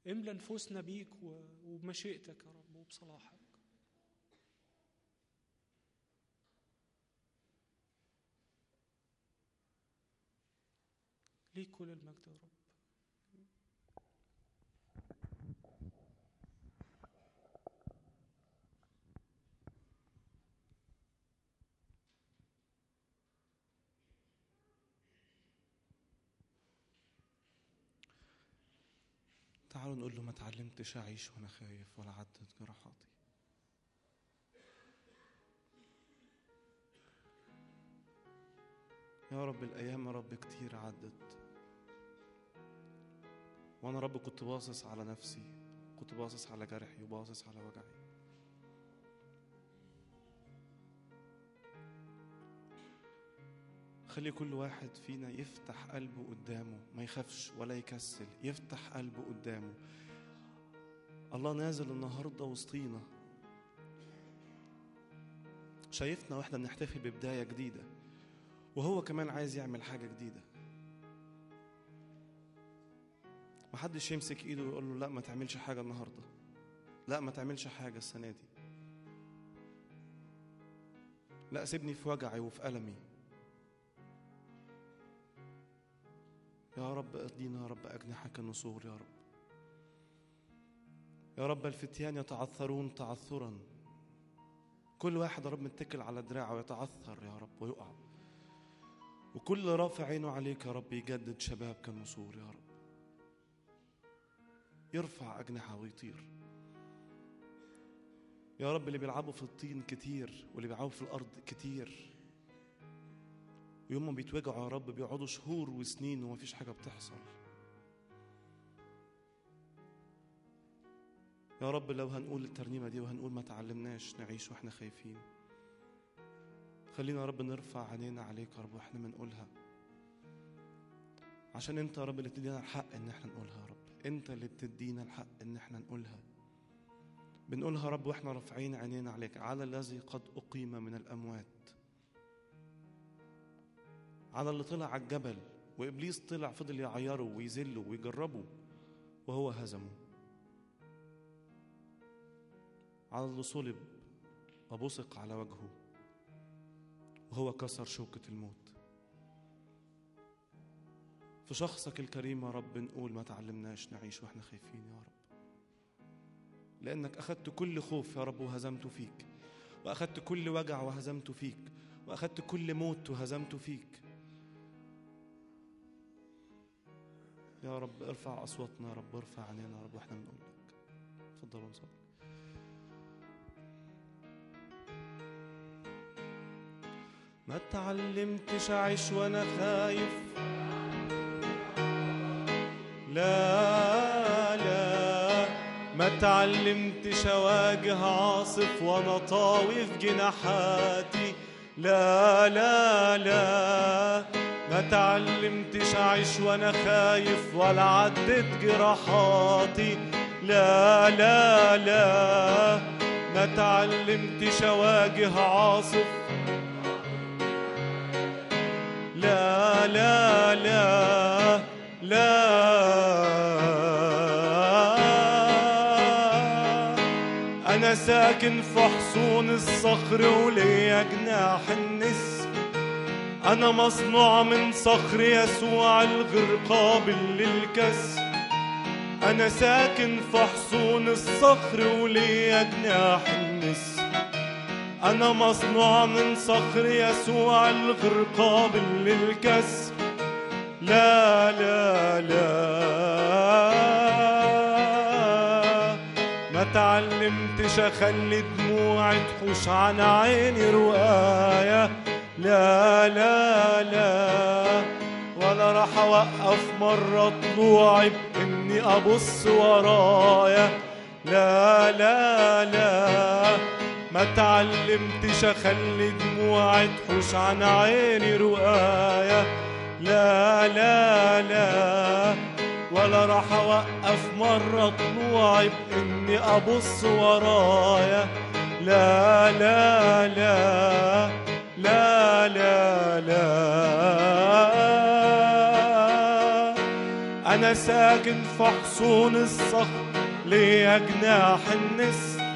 املى نفوسنا بيك وبمشيئتك يا رب وبصلاحك. ليك كل المجد يا رب. تعالوا نقول له ما تعلمتش أعيش وأنا خايف ولا عدت جراحاتي يا رب الأيام يا رب كتير عدت. وأنا رب كنت باصص على نفسي كنت باصص على جرحي وباصص على وجعي. خلي كل واحد فينا يفتح قلبه قدامه ما يخافش ولا يكسل يفتح قلبه قدامه. الله نازل النهارده وسطينا. شايفنا وإحنا بنحتفل ببداية جديدة وهو كمان عايز يعمل حاجة جديدة. محدش يمسك ايده ويقول له لا ما تعملش حاجة النهارده. لا ما تعملش حاجة السنة دي. لا سيبني في وجعي وفي ألمي. يا رب ادينا يا رب أجنحة النسور يا رب. يا رب الفتيان يتعثرون تعثرا. كل واحد يا رب متكل على دراعه يتعثر يا رب ويقع. وكل رافع عينه عليك يا رب يجدد شباب كالنسور يا رب. يرفع أجنحة ويطير. يا رب اللي بيلعبوا في الطين كتير واللي بيلعبوا في الأرض كتير. ويوم ما بيتوجعوا يا رب بيقعدوا شهور وسنين ومفيش حاجة بتحصل. يا رب لو هنقول الترنيمة دي وهنقول ما تعلمناش نعيش وإحنا خايفين. خلينا يا رب نرفع عينينا عليك يا رب وإحنا بنقولها. عشان انت يا رب اللي بتدينا الحق ان إحنا نقولها يا رب. انت اللي بتدينا الحق ان إحنا نقولها. بنقولها رب وإحنا رافعين عينينا عليك. على الذي قد أقيم من الأموات. على اللي طلع على الجبل وإبليس طلع فضل يعيره ويذله ويجربه وهو هزمه. على اللي صلب وبصق على وجهه وهو كسر شوكة الموت. في شخصك الكريم يا رب نقول ما تعلمناش نعيش وإحنا خايفين يا رب. لأنك أخذت كل خوف يا رب وهزمته فيك. وأخذت كل وجع وهزمته فيك. وأخذت كل موت وهزمته فيك. يا رب ارفع أصواتنا يا رب ارفع عينينا يا رب وإحنا بنقول لك. اتفضلوا نصلي ما تعلمتش أعيش وأنا خايف. لا لا. ما تعلمتش أواجه عاصف وأنا طاوي في جناحاتي. لا لا لا. ما تعلمتش أعيش وأنا خايف ولا عدت جراحاتي. لا لا لا. ما تعلمتش أواجه عاصف. لا لا لا. لا ساكن في حصون الصخر وليا جناح النسر أنا مصنوع من صخر يسوع الغير قابل للكسر أنا ساكن في حصون الصخر وليا جناح النسر أنا مصنوع من صخر يسوع الغير قابل للكسر لا لا لا. تعلمتش أخلي دموعي تحوش عن عيني رواية. لا لا لا ولا راح أوقف مرة طلوعي بإني أبص ورايا. لا لا لا ما تعلمتش أخلي دموعي تحوش عن عيني رؤايا لا لا لا ولا راح أوقف مرة طلوعي بإني أبص ورايا. لا لا لا لا لا لا. أنا ساكن في حصون الصخر ليا جناح النسر؟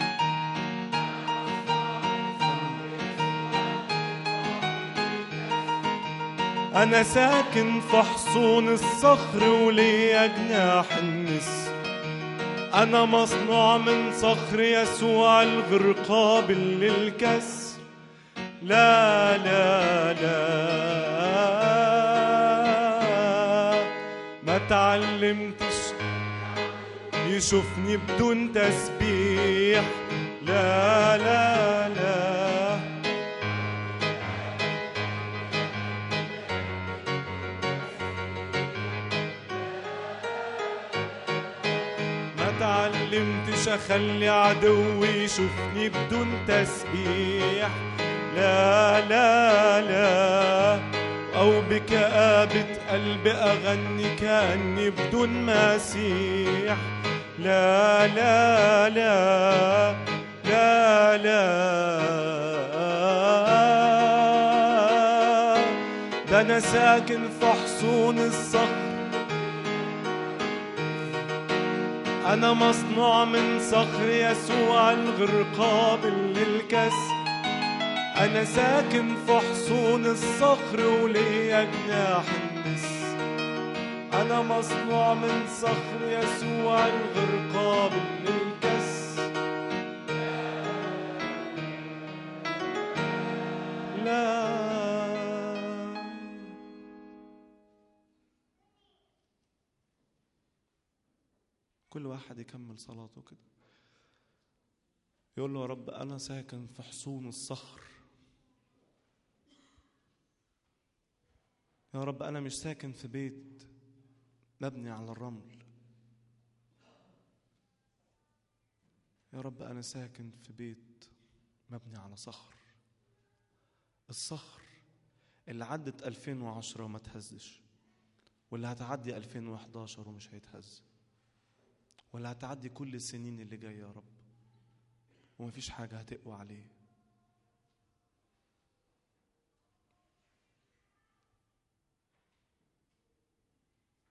أنا ساكن في حصون الصخر وليا جناح النسر أنا مصنوع من صخر يسوع الغير قابل للكسر لا لا لا. ما تعلمتش. يشوفني بدون تسبيح. لا لا لا. ما تعلمتش اخلي عدوي يشوفني بدون تسبيح. لا لا لا. أو بكآبة قلبي أغني كأني بدون مسيح. لا لا لا. لا لا. ده أنا ساكن في حصون الصخر. أنا مصنوع من صخر يسوع الغير قابل للكسر أنا ساكن في حصون الصخر وليا جناح النسر أنا مصنوع من صخر يسوع الغير قابل للكسر لا. كل واحد يكمل صلاته كده. يقول له يا رب أنا ساكن في حصون الصخر. يا رب أنا مش ساكن في بيت مبني على الرمل. يا رب أنا ساكن في بيت مبني على صخر. الصخر اللي عدت 2010 وما تهزش واللي هتعدي 2011 ومش هيتهز. ولا هتعدي كل السنين اللي جاية يا رب. ومفيش حاجة هتقوى عليه.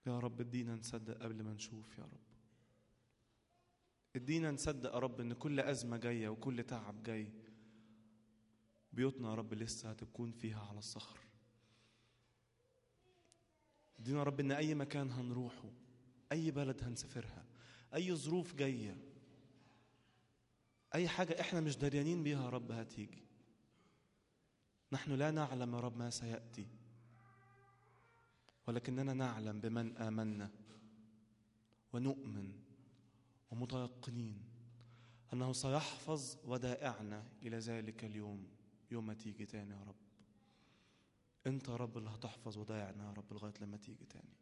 يا رب ادينا نصدق قبل ما نشوف يا رب. ادينا نصدق يا رب إن كل أزمة جاية وكل تعب جاي. بيوتنا يا رب لسه هتكون فيها على الصخر. ادينا يا رب إن أي مكان هنروحه أي بلد هنسافرها أي ظروف جاية أي حاجة إحنا مش دريانين بيها يا رب هتيجي. نحن لا نعلم يا رب ما سيأتي ولكننا نعلم بمن آمنا ونؤمن ومتيقنين أنه سيحفظ ودائعنا إلى ذلك اليوم يوم ما تيجي تاني يا رب. أنت يا رب اللي هتحفظ ودائعنا يا رب لغاية لما تيجي تاني.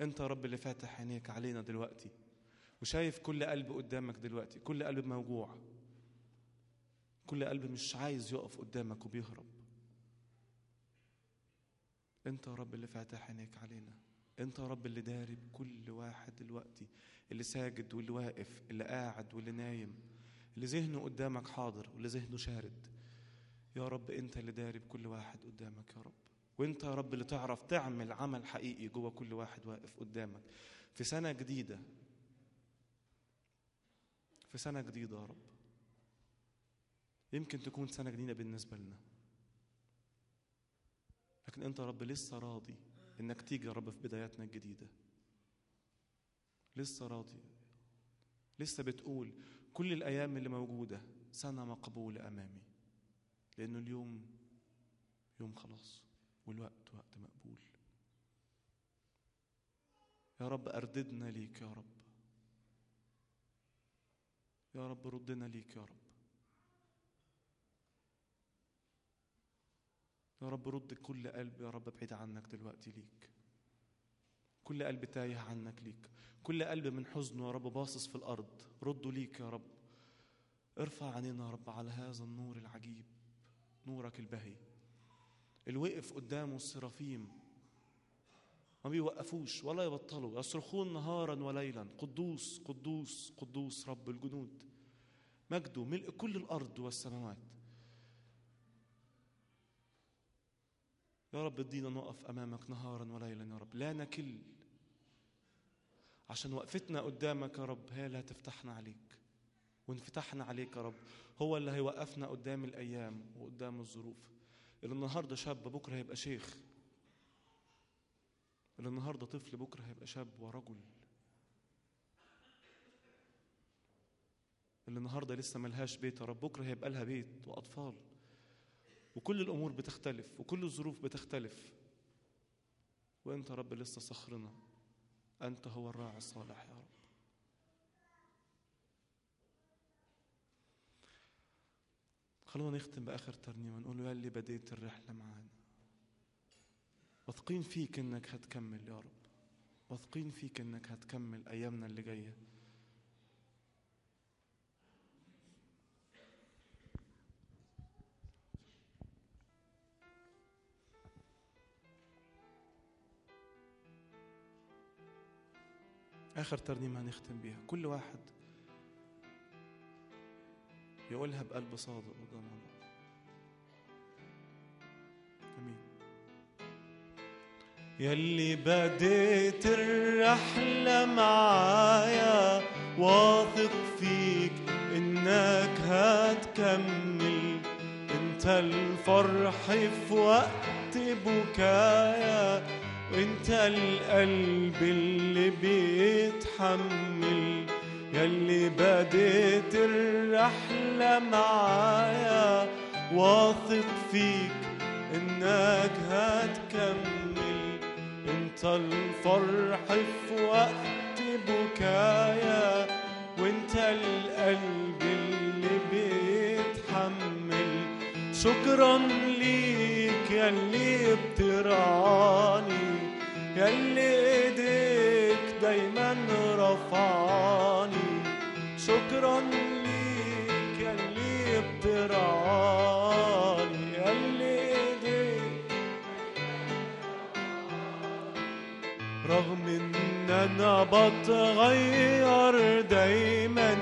يا رب اللي فاتح عينيك علينا دلوقتي وشايف كل قلب قدامك دلوقتي كل قلب موجوع. كل قلب مش عايز يقف قدامك وبيهرب. انت يا رب اللي فاتح عينيك علينا. انت يا رب اللي داري بكل واحد دلوقتي اللي ساجد واللي واقف اللي قاعد واللي نايم اللي ذهنه قدامك حاضر واللي ذهنه شارد. يا رب انت اللي داري بكل واحد قدامك يا رب. وانت يا رب اللي تعرف تعمل عمل حقيقي جوه كل واحد واقف قدامك. في سنة جديدة. في سنة جديدة يا رب. يمكن تكون سنة جديدة بالنسبة لنا. لكن انت يا رب لسه راضي انك تيجي يا رب في بداياتنا الجديدة. لسه راضي. لسه بتقول كل الأيام اللي موجودة سنة مقبولة أمامي. لأنه اليوم يوم خلاص. والوقت وقت مقبول. يا رب أرددنا ليك يا رب. يا رب ردنا ليك يا رب. يا رب رد كل قلب يا رب بعيد عنك دلوقتي ليك. كل قلب تايه عنك ليك. كل قلب من حزنه يا رب باصص في الأرض. رده ليك يا رب. ارفع عينينا يا رب على هذا النور العجيب. نورك البهي اللي وقف قدامه السرافيم. ما بيوقفوش ولا يبطلوا. يصرخون نهارا وليلا قدوس قدوس قدوس رب الجنود. مجده ملء كل الأرض والسماوات. يا رب ادينا نقف أمامك نهارا وليلا يا رب. لا نكل. عشان وقفتنا قدامك يا رب هي اللي هتفتحنا عليك. وانفتحنا عليك يا رب هو اللي هيوقفنا قدام الأيام وقدام الظروف. اللي النهارده شاب بكرة هيبقى شيخ. اللي النهارده طفل بكرة هيبقى شاب ورجل اللي النهارده لسه ملهاش بيت يا رب بكرة هيبقى لها بيت وأطفال. وكل الأمور بتختلف وكل الظروف بتختلف. وأنت يا رب لسه صخرنا. أنت هو الراعي الصالح يا رب. خلونا نختم بآخر ترنيمة نقول له يا اللي بديت الرحلة معانا. واثقين فيك إنك هتكمل يا رب. واثقين فيك إنك هتكمل أيامنا اللي جاية. آخر ترنيمة هنختم بيها. كل واحد يقولها بقلب صادق قدام الله. أمين. يلي بديت الرحلة معايا واثق فيك إنك هتكمل. أنت الفرح في وقت بكايا وأنت القلب اللي بيتحمل. يلي بديت الرحلة معايا. واثق فيك إنك هتكمل. أنت الفرح في وقت بكايا. وأنت القلب اللي بيتحمل. شكرا ليك يلي بترعاني يلي إيديك دايما شكرا ليك يلي بترعاني يلي ايديك رغم إن أنا بتغير دايما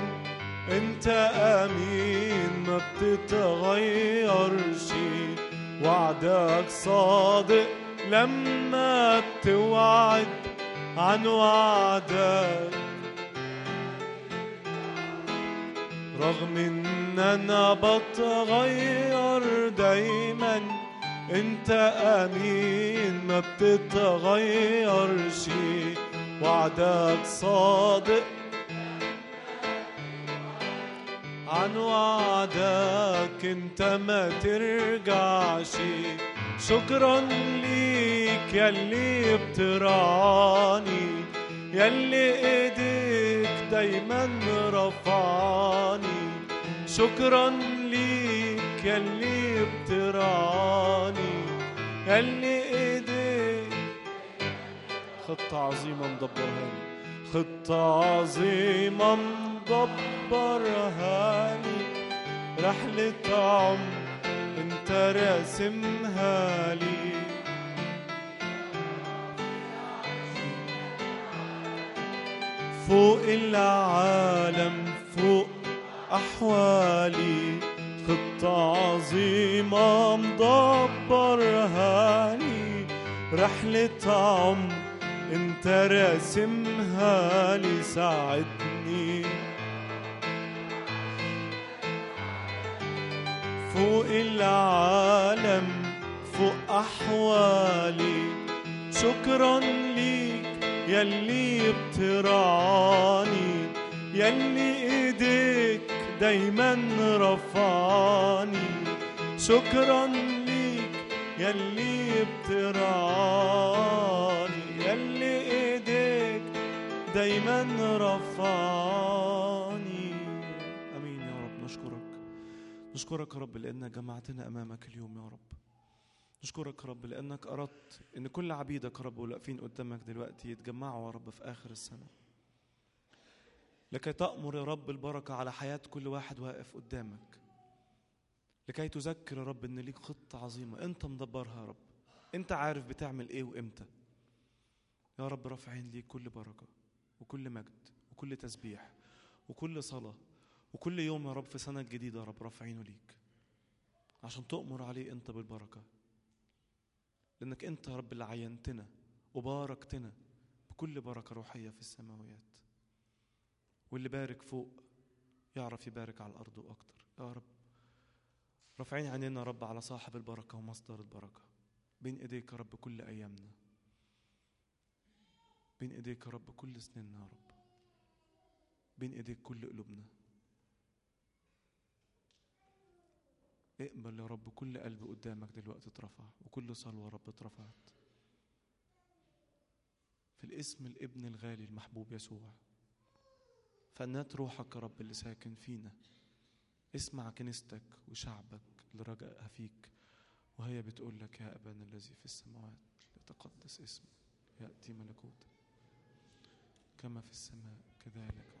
أنت أمين ما بتتغيرش. وعدك صادق لما بتوعد عن وعدك. رغم ان أنا بتغير دايما أنت أمين ما بتتغيرش وعدك صادق عن وعدك أنت ما ترجعش. شكرا ليك يلي بترعاني يلي ايديك دايما رفعاني شكرا ليك يلي بترعاني يلي إيديك خطة عظيمة مدبرها لي. خطة عظيمة مدبرها لي. رحلة عمر انت راسمها لي. فوق العالم فوق أحوالي. خطة عظيمة مدبرها لي رحلة عمر انت راسمها لي ساعدني. فوق العالم فوق أحوالي. شكرا ليك. يلي بترعاني يلي إيديك دايما رفعاني شكرا ليك يلي بترعاني يلي إيديك دايما رفعاني آمين يا رب نشكرك. نشكرك يا رب لأنك جمعتنا أمامك اليوم يا رب. نشكرك رب لأنك أردت إن كل عبيدك رب واقفين قدامك دلوقتي يتجمعوا يا رب في آخر السنة. لكي تأمر يا رب البركة على حياة كل واحد واقف قدامك. لكي تذكر يا رب إن ليك خطة عظيمة. أنت مدبرها يا رب. أنت عارف بتعمل إيه وإمتى. يا رب رافعين ليك كل بركة وكل مجد وكل تسبيح وكل صلاة وكل يوم يا رب في سنة جديدة يا رب رافعينه ليك. عشان تؤمر عليه أنت بالبركة. لأنك أنت يا رب اللي عينتنا وباركتنا بكل بركة روحية في السماويات. واللي بارك فوق يعرف يبارك على الأرض وأكتر يا رب رافعين عينينا يا رب على صاحب البركة ومصدر البركة. بين إيديك يا رب كل أيامنا. بين إيديك يا رب كل سنيننا يا رب. بين إيديك كل قلوبنا. اقبل يا رب كل قلب قدامك دلوقتي اترفع وكل صلوة يا رب اترفعت. في الاسم الابن الغالي المحبوب يسوع. فنات روحك يا رب اللي ساكن فينا. اسمع كنيستك وشعبك اللي رجائها فيك. وهي بتقول لك يا أبانا الذي في السماوات لتقدس اسمك يأتي ملكوتك كما في السماء كذلك.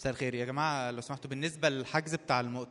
مساء الخير يا جماعة لو سمحتوا بالنسبة للحجز بتاع المؤتمر